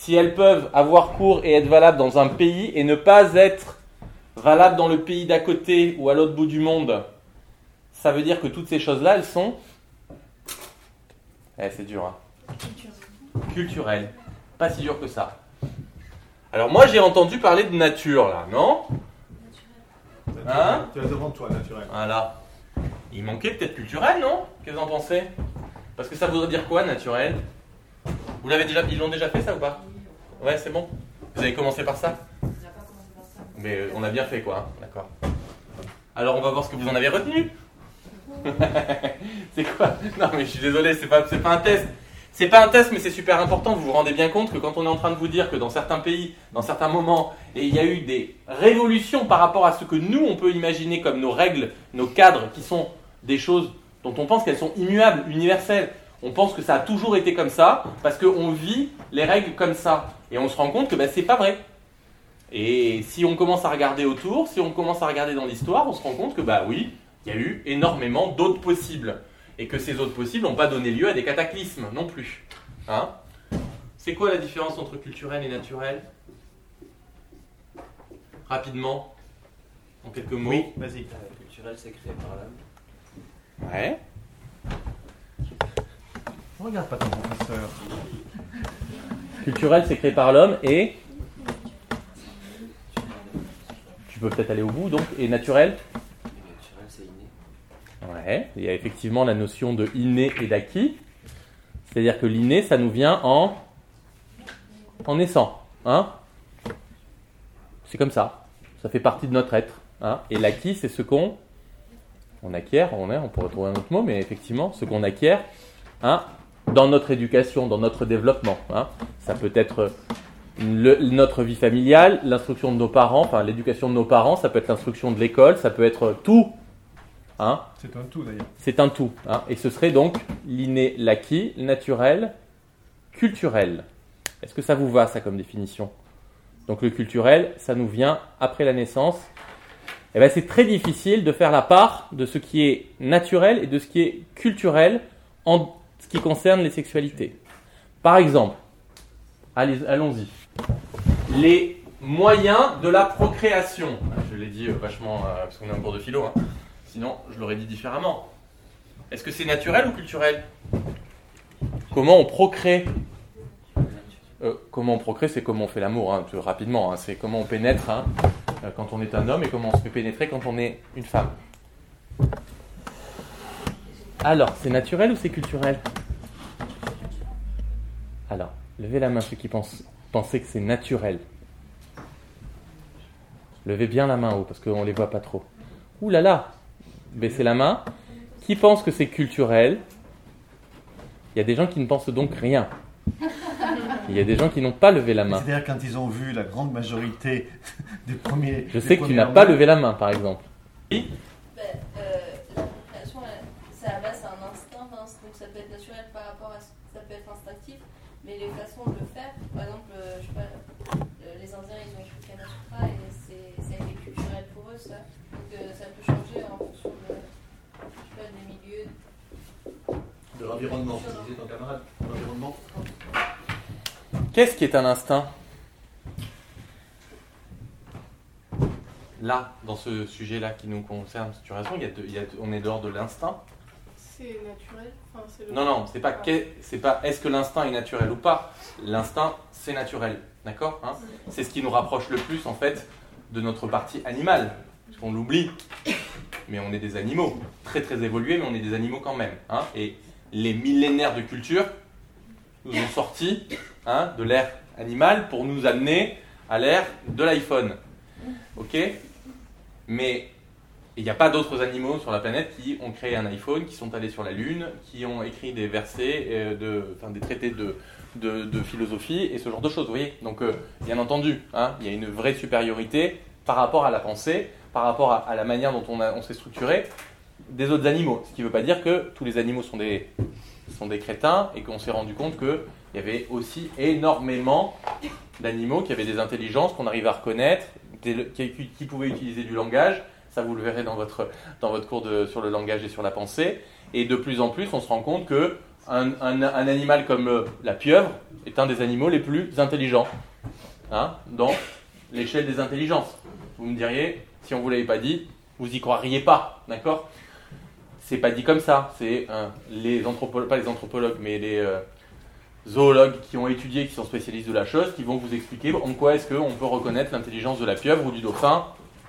si elles peuvent avoir cours et être valables dans un pays et ne pas être valables dans le pays d'à côté ou à l'autre bout du monde, ça veut dire que toutes ces choses-là, elles sont... Eh, c'est dur, hein. Culturelles. Pas si dur que ça. Alors moi, j'ai entendu parler de nature, là, non? Hein? Tu as devant toi, naturel. Voilà. Il manquait peut-être culturel, non? Qu'est-ce que vous en pensez Parce que ça voudrait dire quoi, naturel? Vous l'avez déjà, ils l'ont déjà fait ça ou pas? Ouais, c'est bon. Vous avez commencé par ça Mais euh, on a bien fait, quoi. Hein. D'accord. Alors, on va voir ce que vous en avez retenu. c'est quoi? Non, mais je suis désolé, c'est pas, pas un test. C'est pas un test, mais c'est super important. Vous vous rendez bien compte que quand on est en train de vous dire que dans certains pays, dans certains moments, il y a eu des révolutions par rapport à ce que nous, on peut imaginer comme nos règles, nos cadres, qui sont des choses dont on pense qu'elles sont immuables, universelles. On pense que ça a toujours été comme ça, parce qu'on vit les règles comme ça. Et on se rend compte que ben, c'est pas vrai. Et si on commence à regarder autour, si on commence à regarder dans l'histoire, on se rend compte que, bah oui, il y a eu énormément d'autres possibles. Et que ces autres possibles n'ont pas donné lieu à des cataclysmes non plus. Hein? C'est quoi la différence entre culturel et naturel? Rapidement, en quelques mots. Oui, vas-y. Euh, culturel, c'est créé par l'homme. Ouais. Regarde pas ton professeur. Culturel, c'est créé par l'homme et. Tu peux peut-être aller au bout donc. Et naturel Naturel, c'est inné. Ouais, il y a effectivement la notion de inné et d'acquis. C'est-à-dire que l'inné, ça nous vient en. en naissant. Hein C'est comme ça. Ça fait partie de notre être. Hein et l'acquis, c'est ce qu'on. On acquiert, on, on pourrait trouver un autre mot, mais effectivement, ce qu'on acquiert hein, dans notre éducation, dans notre développement. Hein. Ça peut être le- notre vie familiale, l'instruction de nos parents, enfin l'éducation de nos parents, ça peut être l'instruction de l'école, ça peut être tout. Hein. C'est un tout d'ailleurs. C'est un tout. hein. Et ce serait donc l'inné, l'acquis, naturel, culturel. Est-ce que ça vous va, ça, comme définition? Donc le culturel, ça nous vient après la naissance. Eh ben, c'est très difficile de faire la part de ce qui est naturel et de ce qui est culturel en ce qui concerne les sexualités. Par exemple, allons-y. Les moyens de la procréation. Je l'ai dit euh, vachement, euh, parce qu'on est en cours de philo, hein. sinon je l'aurais dit différemment. Est-ce que c'est naturel ou culturel? Comment on procrée? Euh, Comment on procrée, c'est comment on fait l'amour, hein, rapidement. hein. C'est comment on pénètre quand on est un homme et comment on se fait pénétrer quand on est une femme. Alors, c'est naturel ou c'est culturel Alors, levez la main ceux qui pensent, pensaient que c'est naturel. Levez bien la main haut parce qu'on ne les voit pas trop. Ouh là là Baissez la main. Qui pense que c'est culturel? Il y a des gens qui ne pensent donc rien. Il y a des gens qui n'ont pas levé la main. C'est-à-dire quand ils ont vu la grande majorité des premiers. Je sais que tu n'as pas levé la main, par exemple. Ben, euh, la procréation, elle- c'est à la base c'est un instinct, hein, donc ça peut être naturel par rapport à ce ça peut être instinctif, mais les façons de le faire, par exemple, euh, je sais pas, euh, les Indiens ils ont écrit le Kama Sutra et c'est, ça a été culturel pour eux ça, donc euh, ça peut changer en fonction de, je sais pas, des milieux. De l'environnement, disait ton camarade. L'environnement. Qu'est-ce qui est un instinct? Là, dans ce sujet-là qui nous concerne, tu as raison, il y a de- il y a de- on est dehors de l'instinct. C'est naturel. Enfin, c'est le- Non, non, c'est pas, c'est pas est-ce que l'instinct est naturel ou pas. L'instinct, c'est naturel, d'accord hein? C'est ce qui nous rapproche le plus, en fait, de notre partie animale. Parce qu'on l'oublie. Mais on est des animaux, très très évolués, mais on est des animaux quand même. hein? Et les millénaires de culture nous ont sorti hein, de l'ère animale pour nous amener à l'ère de l'iPhone. Ok? Mais il n'y a pas d'autres animaux sur la planète qui ont créé un iPhone, qui sont allés sur la Lune, qui ont écrit des versets, euh, enfin, des traités de, philosophie et ce genre de choses. Vous voyez? Donc, euh, bien entendu, hein, il y a une vraie supériorité par rapport à la pensée, par rapport à, la manière dont on s'est structuré des autres animaux. Ce qui ne veut pas dire que tous les animaux sont des, sont des crétins et qu'on s'est rendu compte qu'il y avait aussi énormément d'animaux qui avaient des intelligences qu'on arrive à reconnaître, qui, pouvaient utiliser du langage. Ça, vous le verrez dans votre, dans votre cours de, sur le langage et sur la pensée. Et de plus en plus, on se rend compte que un animal comme euh, la pieuvre est un des animaux les plus intelligents hein, dans l'échelle des intelligences. Vous me diriez, si on ne vous l'avait pas dit, vous y croiriez pas, d'accord? C'est pas dit comme ça. C'est les anthropologues, pas les anthropologues, mais les euh, zoologues qui ont étudié, qui sont spécialistes de la chose, qui vont vous expliquer en quoi est-ce qu'on peut reconnaître l'intelligence de la pieuvre ou du dauphin.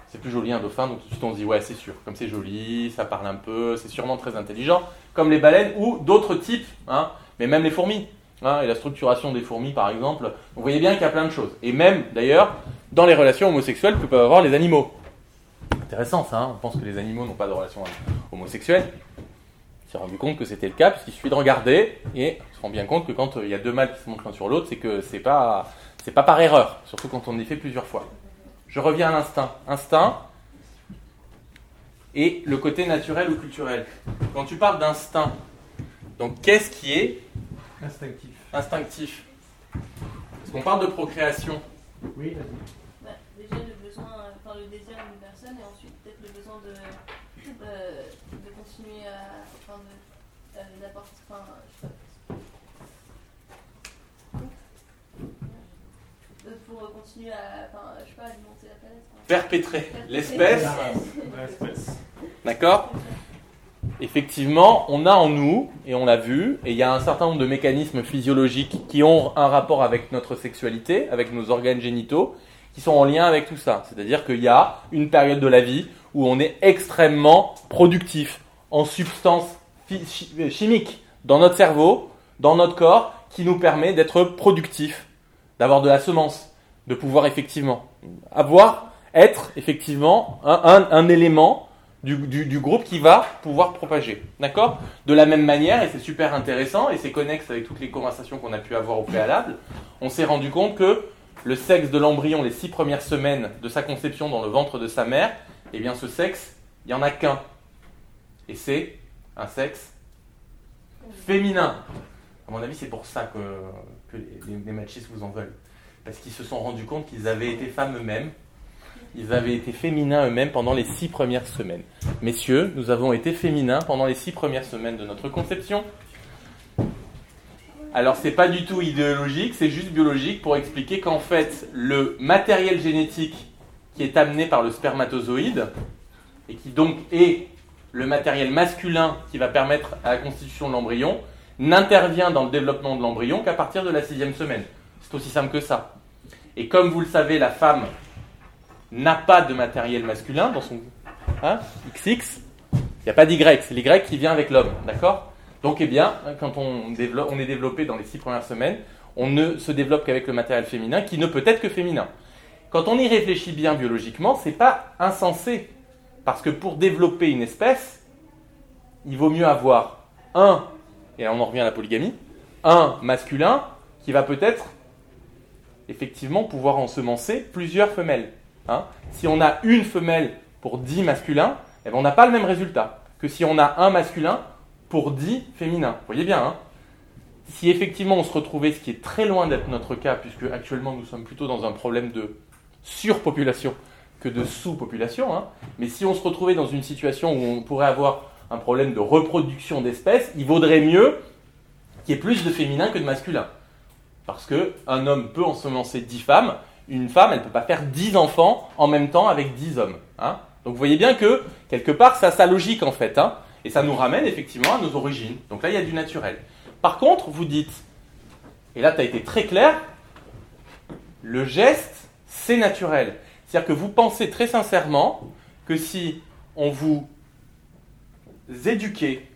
C'est plus joli un dauphin, donc tout de suite on se dit ouais c'est sûr, comme c'est joli, ça parle un peu, c'est sûrement très intelligent, comme les baleines ou d'autres types, hein, mais même les fourmis. hein, et la structuration des fourmis par exemple, vous voyez bien qu'il y a plein de choses. Et même d'ailleurs dans les relations homosexuelles que peuvent avoir les animaux. Intéressant ça, hein. on pense que les animaux n'ont pas de relation homosexuelle. Il s'est rendu compte que c'était le cas, puisqu'il suffit de regarder et on se rend bien compte que quand euh, il y a deux mâles qui se montrent l'un sur l'autre, c'est que c'est pas, c'est pas par erreur, surtout quand on y fait plusieurs fois. Je reviens à l'instinct. Instinct et le côté naturel ou culturel. Quand tu parles d'instinct, donc qu'est-ce qui est instinctif Instinctif? Parce qu'on parle de procréation? Oui, vas-y. Bah, déjà le besoin, enfin le désir personne et ensuite peut-être le besoin de, euh, de continuer à, enfin de, euh, d'apporter, enfin, je sais pas, de- pour continuer à, enfin, je sais pas, alimenter la planète. enfin. Perpétrer l'espèce. D'accord Effectivement, on a en nous, et on l'a vu, et il y a un certain nombre de mécanismes physiologiques qui ont un rapport avec notre sexualité, avec nos organes génitaux, qui sont en lien avec tout ça. C'est-à-dire qu'il y a une période de la vie où on est extrêmement productif en substances chi- chimiques dans notre cerveau, dans notre corps, qui nous permet d'être productif, d'avoir de la semence, de pouvoir effectivement avoir, être effectivement un, élément du- du groupe qui va pouvoir propager. D'accord? De la même manière, et c'est super intéressant, et c'est connexe avec toutes les conversations qu'on a pu avoir au préalable, on s'est rendu compte que le sexe de l'embryon, les six premières semaines de sa conception dans le ventre de sa mère, eh bien ce sexe, il n'y en a qu'un. Et c'est un sexe féminin. À mon avis, c'est pour ça que, les machistes vous en veulent. Parce qu'ils se sont rendus compte qu'ils avaient été femmes eux-mêmes. Ils avaient été féminins eux-mêmes pendant les six premières semaines. Messieurs, nous avons été féminins pendant les six premières semaines de notre conception. Alors c'est pas du tout idéologique, c'est juste biologique pour expliquer qu'en fait le matériel génétique qui est amené par le spermatozoïde et qui donc est le matériel masculin qui va permettre à la constitution de l'embryon n'intervient dans le développement de l'embryon qu'à partir de la sixième semaine. C'est aussi simple que ça. Et comme vous le savez, la femme n'a pas de matériel masculin dans son hein, XX. Il n'y a pas d'Y, c'est l'Y qui vient avec l'homme, d'accord? Donc, eh bien, quand on, est développé dans les six premières semaines, on ne se développe qu'avec le matériel féminin, qui ne peut être que féminin. Quand on y réfléchit bien biologiquement, c'est pas insensé, parce que pour développer une espèce, il vaut mieux avoir un, et on en revient à la polygamie, un masculin qui va peut-être effectivement pouvoir ensemencer plusieurs femelles. Hein. Si on a une femelle pour 10 masculins, eh ben, on n'a pas le même résultat que si on a un masculin pour 10 féminins. Vous voyez bien, hein si effectivement on se retrouvait, ce qui est très loin d'être notre cas, puisque actuellement nous sommes plutôt dans un problème de surpopulation que de sous-population, hein, mais si on se retrouvait dans une situation où on pourrait avoir un problème de reproduction d'espèces, il vaudrait mieux qu'il y ait plus de féminins que de masculins. Parce qu'un homme peut ensemencer 10 femmes, une femme, elle ne peut pas faire 10 enfants en même temps avec 10 hommes. hein. Donc vous voyez bien que, quelque part, ça a sa logique en fait. Et ça nous ramène effectivement à nos origines. Donc là, il y a du naturel. Par contre, vous dites, et là tu as été très clair, le geste, c'est naturel. C'est-à-dire que vous pensez très sincèrement que si on vous éduquait,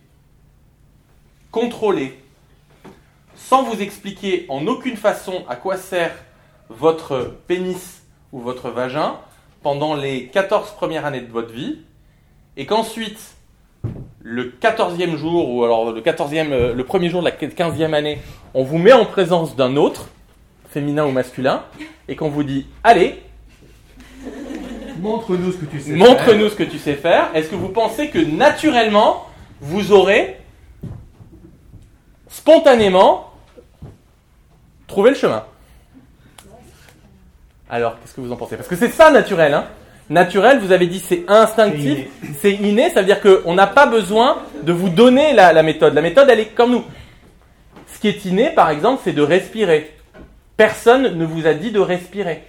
contrôlait, sans vous expliquer en aucune façon à quoi sert votre pénis ou votre vagin pendant les 14 premières années de votre vie, et qu'ensuite, le 14e jour, ou alors le, 14e, euh, le premier jour de la 15e année, on vous met en présence d'un autre, féminin ou masculin, et qu'on vous dit Allez, Montre-nous ce que tu sais montre-nous ce que tu sais faire, est-ce que vous pensez que naturellement, vous aurez spontanément trouvé le chemin? Alors, qu'est-ce que vous en pensez? Parce que c'est ça naturel, hein Naturel, vous avez dit c'est instinctif, c'est inné, ça veut dire qu'on n'a pas besoin de vous donner la, la méthode. La méthode, elle est comme nous. Ce qui est inné, par exemple, c'est de respirer. Personne ne vous a dit de respirer.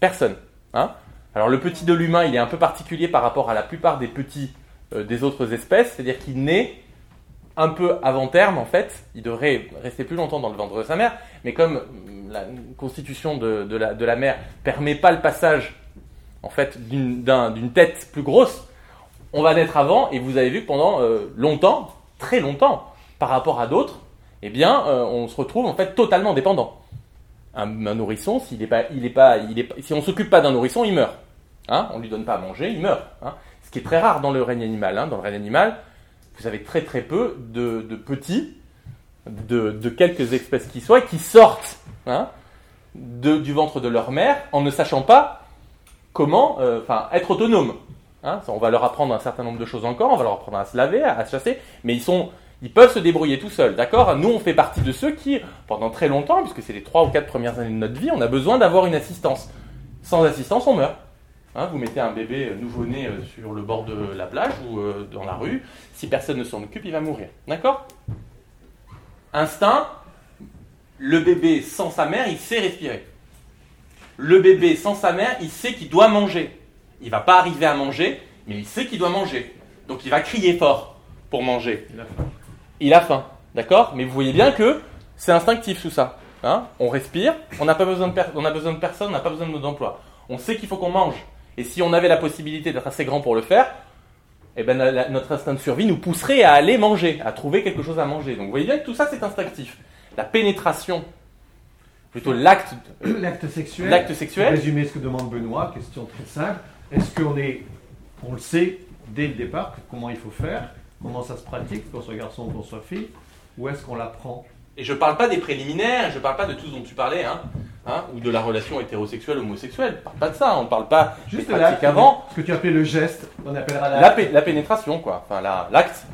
Personne. Hein Alors le petit de l'humain, il est un peu particulier par rapport à la plupart des petits euh, des autres espèces, c'est-à-dire qu'il naît un peu avant terme en fait, il devrait rester plus longtemps dans le ventre de sa mère, mais comme hum, la constitution de, de la, de la mère permet pas le passage en fait d'une d'un- d'une tête plus grosse, on va naître avant et vous avez vu que pendant euh, longtemps, très longtemps, par rapport à d'autres, eh bien euh, on se retrouve en fait totalement dépendant. Un, nourrisson, s'il est pas, il est pas, il est si on s'occupe pas d'un nourrisson, il meurt. hein, on lui donne pas à manger, il meurt. hein. Ce qui est très rare dans le règne animal. hein. Dans le règne animal, vous avez très très peu de, de petits, de, de quelques espèces qui soient, qui sortent hein, de- du ventre de leur mère en ne sachant pas comment euh, être autonome. Hein, on va leur apprendre un certain nombre de choses encore, on va leur apprendre à se laver, à, se chasser, mais ils, sont, ils peuvent se débrouiller tout seuls, d'accord? Nous, on fait partie de ceux qui, pendant très longtemps, puisque c'est les trois ou quatre premières années de notre vie, on a besoin d'avoir une assistance. Sans assistance, on meurt. Hein, vous mettez un bébé euh, nouveau-né euh, sur le bord de la plage ou dans la rue, si personne ne s'en occupe, il va mourir. D'accord? Instinct, le bébé sans sa mère, il sait respirer. Le bébé sans sa mère, il sait qu'il doit manger. Il va pas arriver à manger, mais il sait qu'il doit manger. Donc il va crier fort pour manger. Il a faim. Il a faim, d'accord? Mais vous voyez bien que c'est instinctif tout ça. Hein? On respire, on n'a pas besoin de on a besoin de personne, on n'a pas besoin de nos emplois. On sait qu'il faut qu'on mange. Et si on avait la possibilité d'être assez grand pour le faire, eh ben, la- la- notre instinct de survie nous pousserait à aller manger, à trouver quelque chose à manger. Donc vous voyez bien que tout ça c'est instinctif. La pénétration, plutôt l'acte, L'acte sexuel. l'acte sexuel, Pour résumer ce que demande Benoît, question très simple. Est-ce qu'on est, on le sait dès le départ comment il faut faire, comment ça se pratique, qu'on soit garçon ou qu'on soit fille, ou est-ce qu'on l'apprend? Et je parle pas des préliminaires, je parle pas de tout ce dont tu parlais, hein, hein, ou de la relation hétérosexuelle homosexuelle. Je parle pas de ça, on parle pas Juste l'acte, avant. ce que tu appelais le geste, on appellera La, pé- la pénétration, quoi. Enfin, la- l'acte.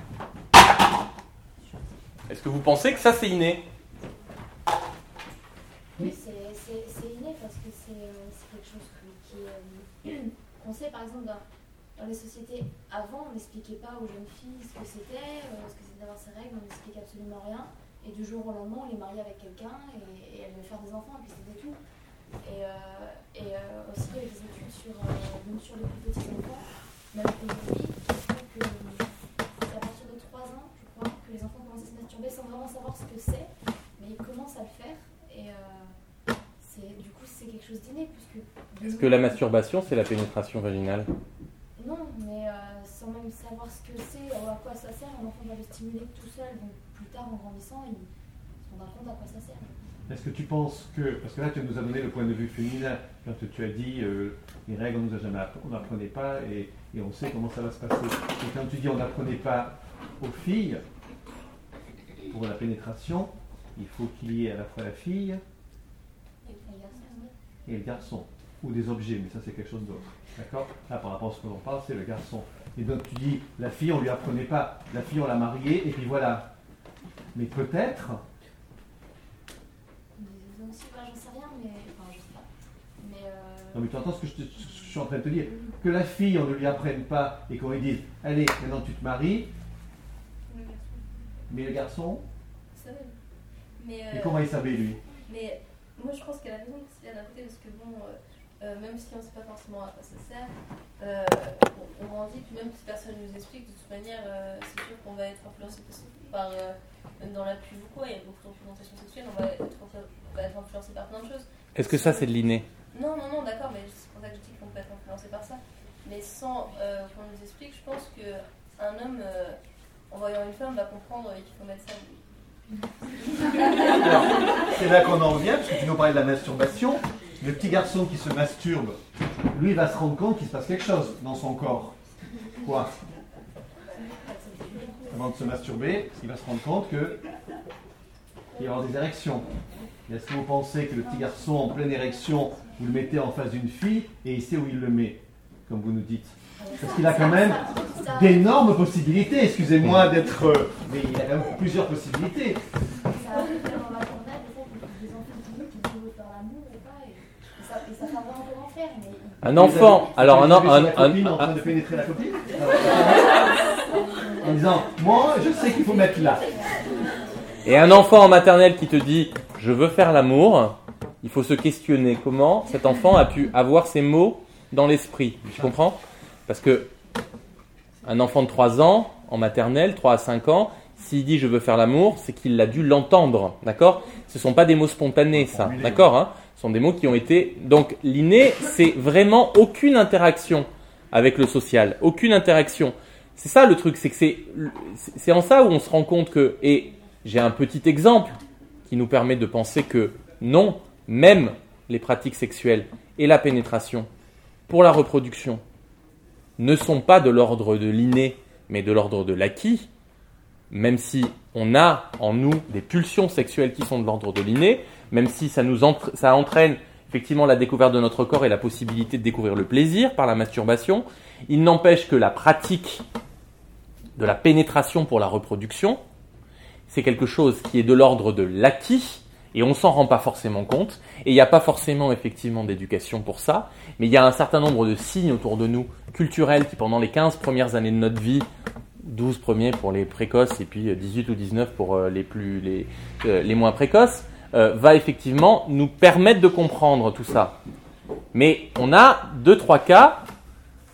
Est-ce que vous pensez que ça c'est inné Oui, c'est c'est- c'est inné parce que c'est euh, c'est quelque chose que- qui est, euh, qu'on sait par exemple dans, les sociétés avant on n'expliquait pas aux jeunes filles ce que c'était, euh, ce que c'était d'avoir ses règles, on n'expliquait absolument rien. Et du jour au lendemain on les mariait avec quelqu'un et, et elles faire des enfants et puis c'était tout. Et, euh, euh, aussi il y a des études sur, sur les plus petits enfants, même aujourd'hui, qui que c'est à partir de 3 ans, je crois, que les enfants commencent à se masturber sans vraiment savoir ce que c'est, mais ils commencent à le faire. Et du coup c'est quelque chose d'inné puisque Est-ce que la masturbation c'est la pénétration vaginale non mais euh, sans même savoir ce que c'est ou à quoi ça sert un enfant va le stimuler tout seul donc plus tard en grandissant il se rendra compte à quoi ça sert. Est-ce que tu penses que, parce que là tu nous as donné le point de vue féminin, quand tu as dit euh, les règles on nous a jamais on n'apprenait pas et, et on sait comment ça va se passer. Et quand tu dis on n'apprenait pas aux filles, pour la pénétration, il faut qu'il y ait à la fois la fille et le garçon, ou des objets, mais ça c'est quelque chose d'autre. D'accord? Là par rapport à ce que l'on parle, c'est le garçon. Et donc tu dis, la fille on lui apprenait pas, la fille on l'a mariée, et puis voilà. Mais peut-être, j'en sais rien mais enfin je sais pas mais euh, non mais tu entends ce que je, te- ce que je suis en train de te dire, que la fille on ne lui apprenne pas et qu'on lui dise, allez maintenant tu te maries, mais le garçon? Mais, et euh, comment il savait lui? Mais moi je pense qu'elle a raison Christiane d'un côté parce que bon, euh, euh, même si on ne sait pas forcément à quoi ça sert, euh, on, on grandit, puis même si personne ne nous explique, de toute manière, euh, c'est sûr qu'on va être influencé par, euh, même dans la pub ou quoi, il y a beaucoup de représentation sexuelle, on va être, on va être influencé par plein de choses. Est-ce que ça c'est de l'inné? Non, non, non, d'accord, mais c'est pour ça que je dis qu'on peut être influencé par ça. Mais sans euh, qu'on nous explique, je pense qu'un homme, euh, en voyant une femme, va comprendre qu'il faut mettre ça. Alors, c'est là qu'on en revient, parce que tu nous parlais de la masturbation. Le petit garçon qui se masturbe, lui, il va se rendre compte qu'il se passe quelque chose dans son corps. Quoi Avant de se masturber, il va se rendre compte que qu'il va y avoir des érections. Est-ce que vous pensez que le petit garçon en pleine érection, vous le mettez en face d'une fille et il sait où il le met, comme vous nous dites? Parce qu'il a quand même d'énormes possibilités, excusez-moi d'être... euh, mais il a quand même plusieurs possibilités. ça arrive dans la journée des fois qu'on des enfants qui disent qu'ils veulent faire l'amour ou pas et, et ça et ça savent vraiment comment faire mais ils- Un enfant, alors un, un- en train de pénétrer la copine En disant, moi, je sais qu'il faut mettre là. Et un enfant en maternelle qui te dit je veux faire l'amour, il faut se questionner comment cet enfant a pu avoir ces mots dans l'esprit. Tu comprends? Parce que un enfant de 3 ans en maternelle, 3 à 5 ans, s'il dit je veux faire l'amour, c'est qu'il a dû l'entendre, d'accord? Ce sont pas des mots spontanés ça, d'accord hein? Sont des mots qui ont été donc l'inné, c'est vraiment aucune interaction avec le social, aucune interaction. C'est ça le truc, c'est que c'est c'est en ça où on se rend compte que et j'ai un petit exemple qui nous permet de penser que non, même les pratiques sexuelles et la pénétration pour la reproduction ne sont pas de l'ordre de l'inné, mais de l'ordre de l'acquis, même si on a en nous des pulsions sexuelles qui sont de l'ordre de l'inné, même si ça, nous ça entraîne effectivement la découverte de notre corps et la possibilité de découvrir le plaisir par la masturbation, il n'empêche que la pratique de la pénétration pour la reproduction, c'est quelque chose qui est de l'ordre de l'acquis, et on s'en rend pas forcément compte, et il n'y a pas forcément effectivement d'éducation pour ça, mais il y a un certain nombre de signes autour de nous, culturels, qui pendant les 15 premières années de notre vie, 12 premiers pour les précoces et puis 18 ou 19 pour euh, les, plus, les, euh, les moins précoces, euh, va effectivement nous permettre de comprendre tout ça. Mais on a deux, trois cas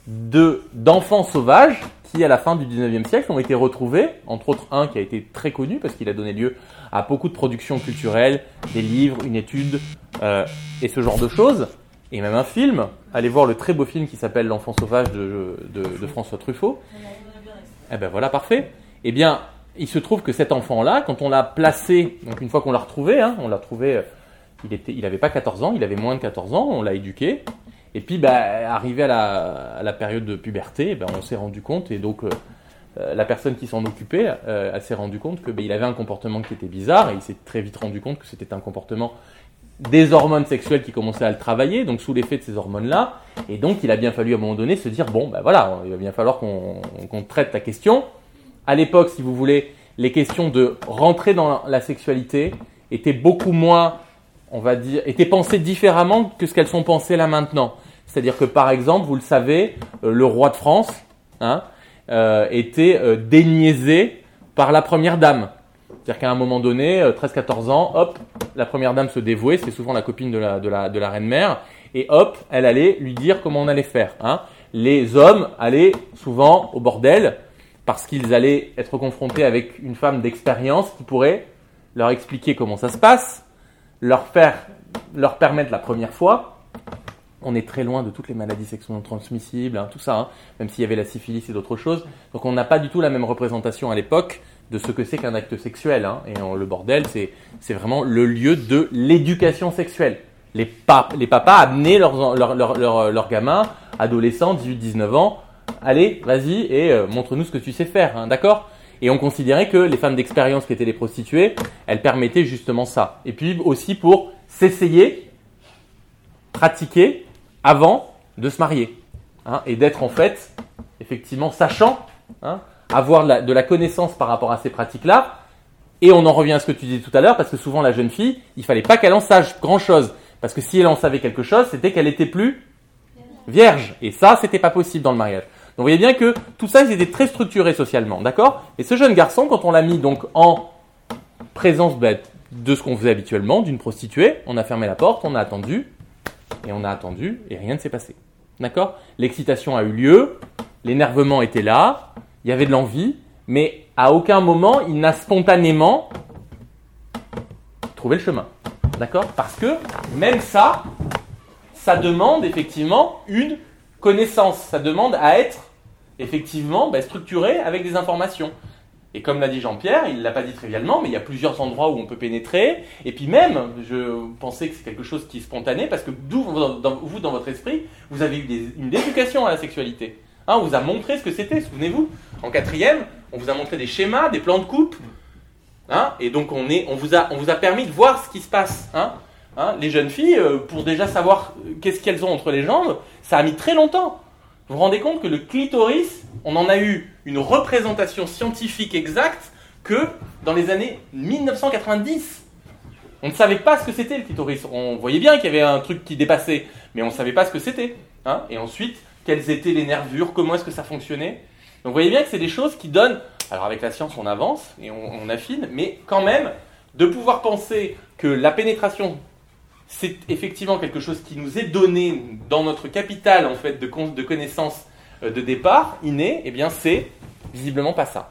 de, d'enfants sauvages qui, à la fin du 19e siècle, ont été retrouvés, entre autres un qui a été très connu parce qu'il a donné lieu à beaucoup de productions culturelles, des livres, une étude euh, et ce genre de choses, et même un film. Allez voir le très beau film qui s'appelle L'enfant sauvage de, de, François Truffaut. Eh ben voilà, parfait. Eh bien, il se trouve que cet enfant-là, quand on l'a placé, donc une fois qu'on l'a retrouvé, hein, on l'a retrouvé, euh, il était, il avait pas 14 ans, il avait moins de 14 ans, on l'a éduqué, et puis, bah, arrivé à la, période de puberté, bah, on s'est rendu compte, et donc euh, euh, la personne qui s'en occupait, euh, s'est rendu compte que bah, il avait un comportement qui était bizarre, et il s'est très vite rendu compte que c'était un comportement des hormones sexuelles qui commençaient à le travailler, donc sous l'effet de ces hormones-là, et donc il a bien fallu à un moment donné se dire bon, ben voilà, il va bien falloir qu'on traite ta question. À l'époque, si vous voulez, les questions de rentrer dans la sexualité étaient beaucoup moins on va dire, étaient pensées différemment que ce qu'elles sont pensées là maintenant. C'est-à-dire que par exemple, vous le savez, euh, le roi de France hein, euh, était euh, déniaisé par la première dame. C'est-à-dire qu'à un moment donné, 13-14 ans, hop, la première dame se dévouait, c'est souvent la copine de la reine-mère, et hop, elle allait lui dire comment on allait faire. Hein. Les hommes allaient souvent au bordel parce qu'ils allaient être confrontés avec une femme d'expérience qui pourrait leur expliquer comment ça se passe, leur faire, leur permettre la première fois, on est très loin de toutes les maladies sexuellement transmissibles, hein, tout ça, hein, même s'il y avait la syphilis et d'autres choses. Donc on n'a pas du tout la même représentation à l'époque de ce que c'est qu'un acte sexuel. Hein. et le bordel, c'est, vraiment le lieu de l'éducation sexuelle. Les, les papas amenaient leurs leur, leur, leur, gamins, adolescents, 18-19 ans, allez, vas-y et euh, montre-nous ce que tu sais faire, d'accord? Et on considérait que les femmes d'expérience qui étaient les prostituées, elles permettaient justement ça. Et puis aussi pour s'essayer, pratiquer avant de se marier. Hein, et d'être en fait, effectivement, sachant, hein, avoir de la, connaissance par rapport à ces pratiques-là. Et on en revient à ce que tu disais tout à l'heure, parce que souvent la jeune fille, il fallait pas qu'elle en sache grand-chose. Parce que si elle en savait quelque chose, c'était qu'elle était plus vierge. Et ça, c'était pas possible dans le mariage. Vous voyez bien que tout ça, ils étaient très structurés socialement, d'accord? Et ce jeune garçon, quand on l'a mis donc en présence ben, de ce qu'on faisait habituellement, d'une prostituée, on a fermé la porte, on a attendu, et on a attendu, et rien ne s'est passé. D'accord? L'excitation a eu lieu, l'énervement était là, il y avait de l'envie, mais à aucun moment il n'a spontanément trouvé le chemin. D'accord? Parce que même ça, ça demande effectivement une connaissance, ça demande à être effectivement bah, structuré avec des informations. Et comme l'a dit Jean-Pierre, il ne l'a pas dit trivialement, mais il y a plusieurs endroits où on peut pénétrer. Et puis même, je pensais que c'est quelque chose qui est spontané, parce que dans, vous, dans votre esprit, vous avez eu une éducation à la sexualité. Hein, on vous a montré ce que c'était, souvenez-vous. En quatrième, on vous a montré des schémas, des plans de coupe. Hein, et donc on, est, on, vous a, on vous a permis de voir ce qui se passe. Hein. hein les jeunes filles, euh, pour déjà savoir euh, qu'est-ce qu'elles ont entre les jambes, ça a mis très longtemps. Vous vous rendez compte que le clitoris, on en a eu une représentation scientifique exacte que dans les années 1990. On ne savait pas ce que c'était le clitoris. On voyait bien qu'il y avait un truc qui dépassait, mais on ne savait pas ce que c'était. Hein. et ensuite, quelles étaient les nervures, comment est-ce que ça fonctionnait. Donc vous voyez bien que c'est des choses qui donnent, alors avec la science on avance et on affine, mais quand même, de pouvoir penser que la pénétration c'est effectivement quelque chose qui nous est donné dans notre capital en fait de, de connaissances euh, de départ inné, eh bien c'est visiblement pas ça.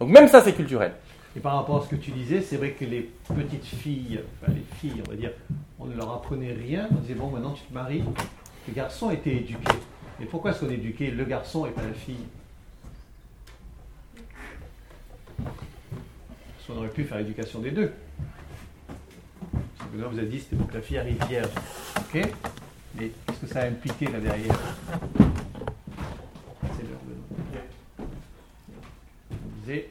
Donc même ça c'est culturel. Et par rapport à ce que tu disais, c'est vrai que les petites filles, enfin les filles, on va dire, on ne leur apprenait rien. On disait bon maintenant tu te maries. Les garçons étaient éduqués. Et pourquoi est-ce qu'on éduquait le garçon et pas la fille? Parce qu'on aurait pu faire l'éducation des deux vous a dit c'était pour que la fille arrive vierge. Ok Mais est-ce que ça a impliqué là derrière C'est l'heure On disait,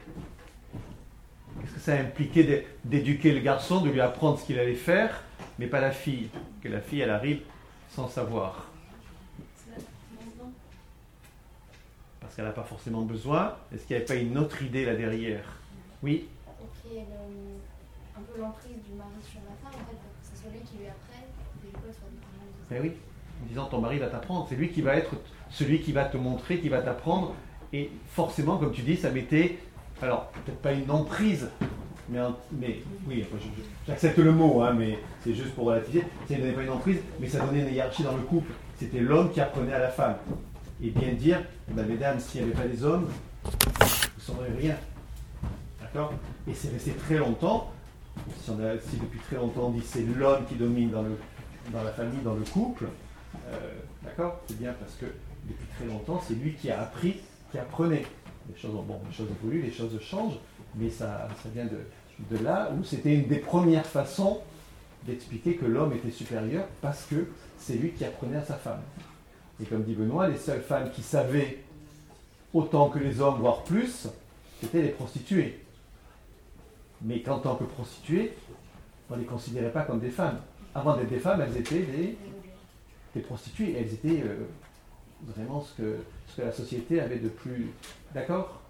Qu'est-ce que ça a impliqué d'éduquer le garçon, de lui apprendre ce qu'il allait faire, mais pas la fille? Que la fille, elle arrive sans savoir. Parce qu'elle n'a pas forcément besoin. Est-ce qu'il n'y avait pas une autre idée là derrière? Oui? Ok, un peu l'emprise du mari sur la femme, en fait, pour que ce soit lui qui lui apprenne, et du coup, elle Mais oui, en disant ton mari va t'apprendre, c'est lui qui va être celui qui va te montrer, qui va t'apprendre. Et forcément, comme tu dis, ça mettait, alors peut-être pas une emprise, mais, mais oui, j'accepte le mot, hein, mais c'est juste pour relativiser. Ça ne donnait pas une emprise, mais ça donnait une hiérarchie dans le couple. C'était l'homme qui apprenait à la femme. Et bien dire, ben, mesdames, s'il n'y avait pas des hommes, vous ne rien. D'accord? Et c'est resté très longtemps. Si, depuis très longtemps on dit c'est l'homme qui domine dans, le, dans la famille, dans le couple, euh, d'accord C'est bien parce que depuis très longtemps, c'est lui qui a appris, qui apprenait. Les choses, bon, les choses évoluent, les choses changent, mais ça, vient de, de là où c'était une des premières façons d'expliquer que l'homme était supérieur parce que c'est lui qui apprenait à sa femme. Et comme dit Benoît, les seules femmes qui savaient autant que les hommes, voire plus, c'était les prostituées. Mais qu'en tant que prostituées, on ne les considérait pas comme des femmes. Avant d'être des femmes, elles étaient des, prostituées. Elles étaient euh, vraiment ce que, la société avait de plus. D'accord?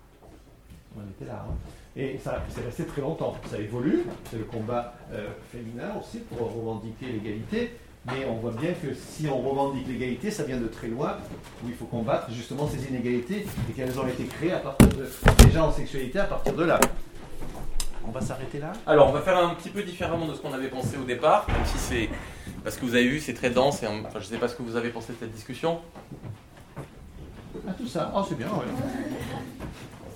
On était là. Hein. Et ça c'est resté très longtemps. Ça évolue. C'est le combat euh, féminin aussi pour revendiquer l'égalité. Mais on voit bien que si on revendique l'égalité, ça vient de très loin, où il faut combattre justement ces inégalités et qu'elles ont été créées à partir de, déjà en sexualité à partir de là. On va s'arrêter là Alors, on va faire un petit peu différemment de ce qu'on avait pensé au départ, même si c'est. Parce que vous avez vu, c'est très dense, et enfin, je ne sais pas ce que vous avez pensé de cette discussion. Ah, tout ça Oh, c'est bien, ouais.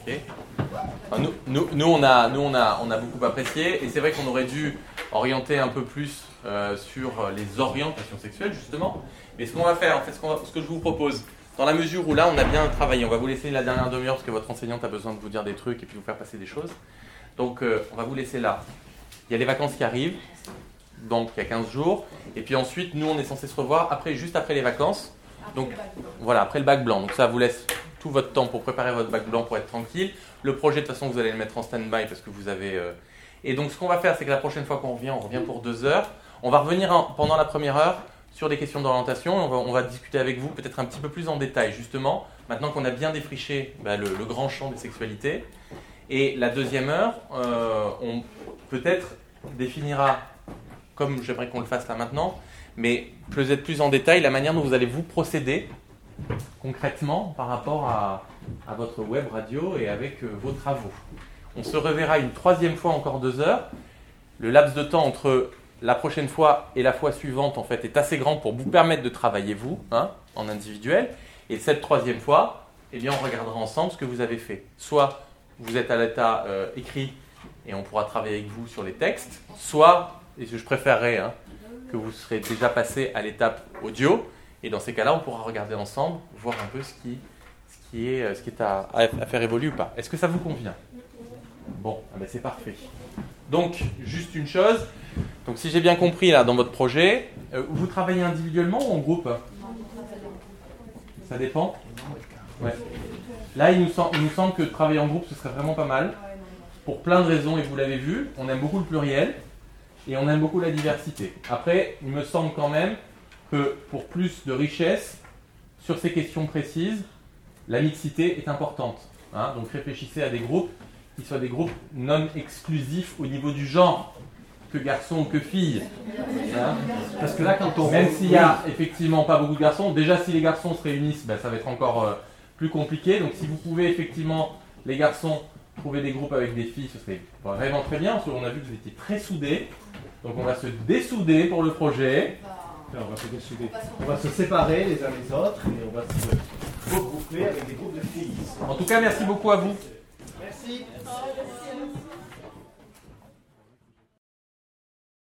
Ok. nous, nous, nous, on a, nous on, a, on a beaucoup apprécié, et c'est vrai qu'on aurait dû orienter un peu plus euh, sur les orientations sexuelles, justement. Mais ce qu'on va faire, en fait, ce, ce, que je vous propose, dans la mesure où là, on a bien travaillé, on va vous laisser la dernière demi-heure parce que votre enseignante a besoin de vous dire des trucs et puis vous faire passer des choses. Donc, euh, on va vous laisser là. Il y a les vacances qui arrivent, donc il y a 15 jours. Et puis ensuite, nous, on est censé se revoir après, juste après les vacances. Donc, voilà, après le bac blanc. Donc, ça vous laisse tout votre temps pour préparer votre bac blanc pour être tranquille. Le projet, de toute façon, vous allez le mettre en stand-by parce que vous avez. Euh, et donc, ce qu'on va faire, c'est que la prochaine fois qu'on revient, on revient pour deux heures. On va revenir pendant la première heure sur des questions d'orientation. On va, discuter avec vous peut-être un petit peu plus en détail, justement, maintenant qu'on a bien défriché bah, le, grand champ des sexualités. Et la deuxième heure, euh, on peut-être définira, comme j'aimerais qu'on le fasse là maintenant, mais peut-être plus en détail la manière dont vous allez vous procéder concrètement par rapport à, votre web radio et avec euh, vos travaux. On se reverra une troisième fois encore deux heures. Le laps de temps entre la prochaine fois et la fois suivante en fait est assez grand pour vous permettre de travailler vous hein, en individuel. Et cette troisième fois, eh bien, on regardera ensemble ce que vous avez fait. Soit vous êtes à l'état euh, écrit et on pourra travailler avec vous sur les textes, soit, et je préférerais hein, que vous serez déjà passé à l'étape audio, et dans ces cas-là, on pourra regarder ensemble, voir un peu ce qui, ce qui est, euh, ce qui est à, faire évoluer ou pas. Est-ce que ça vous convient? Bon, ah ben c'est parfait. Donc, juste une chose. Donc, si j'ai bien compris là dans votre projet, euh, vous travaillez individuellement ou en groupe? Ça dépend. Là, il nous, semble, il nous, semble, que travailler en groupe, ce serait vraiment pas mal. Pour plein de raisons, et vous l'avez vu, on aime beaucoup le pluriel et on aime beaucoup la diversité. Après, il me semble quand même que pour plus de richesse sur ces questions précises, la mixité est importante. Hein. Donc réfléchissez à des groupes qui soient des groupes non exclusifs au niveau du genre, que garçons ou que filles. Hein Parce que là, quand on. Même s'il n'y a effectivement pas beaucoup de garçons, déjà si les garçons se réunissent, ben, ça va être encore euh, plus compliqué. Donc si vous pouvez effectivement, les garçons, trouver des groupes avec des filles, ce serait vraiment très bien, parce qu'on a vu que vous étiez très soudés. Donc on va se dessouder pour le projet. on va se dessouder. On va se séparer les uns les autres et on va se regrouper avec des groupes de filles. En tout cas, merci beaucoup à vous. Merci.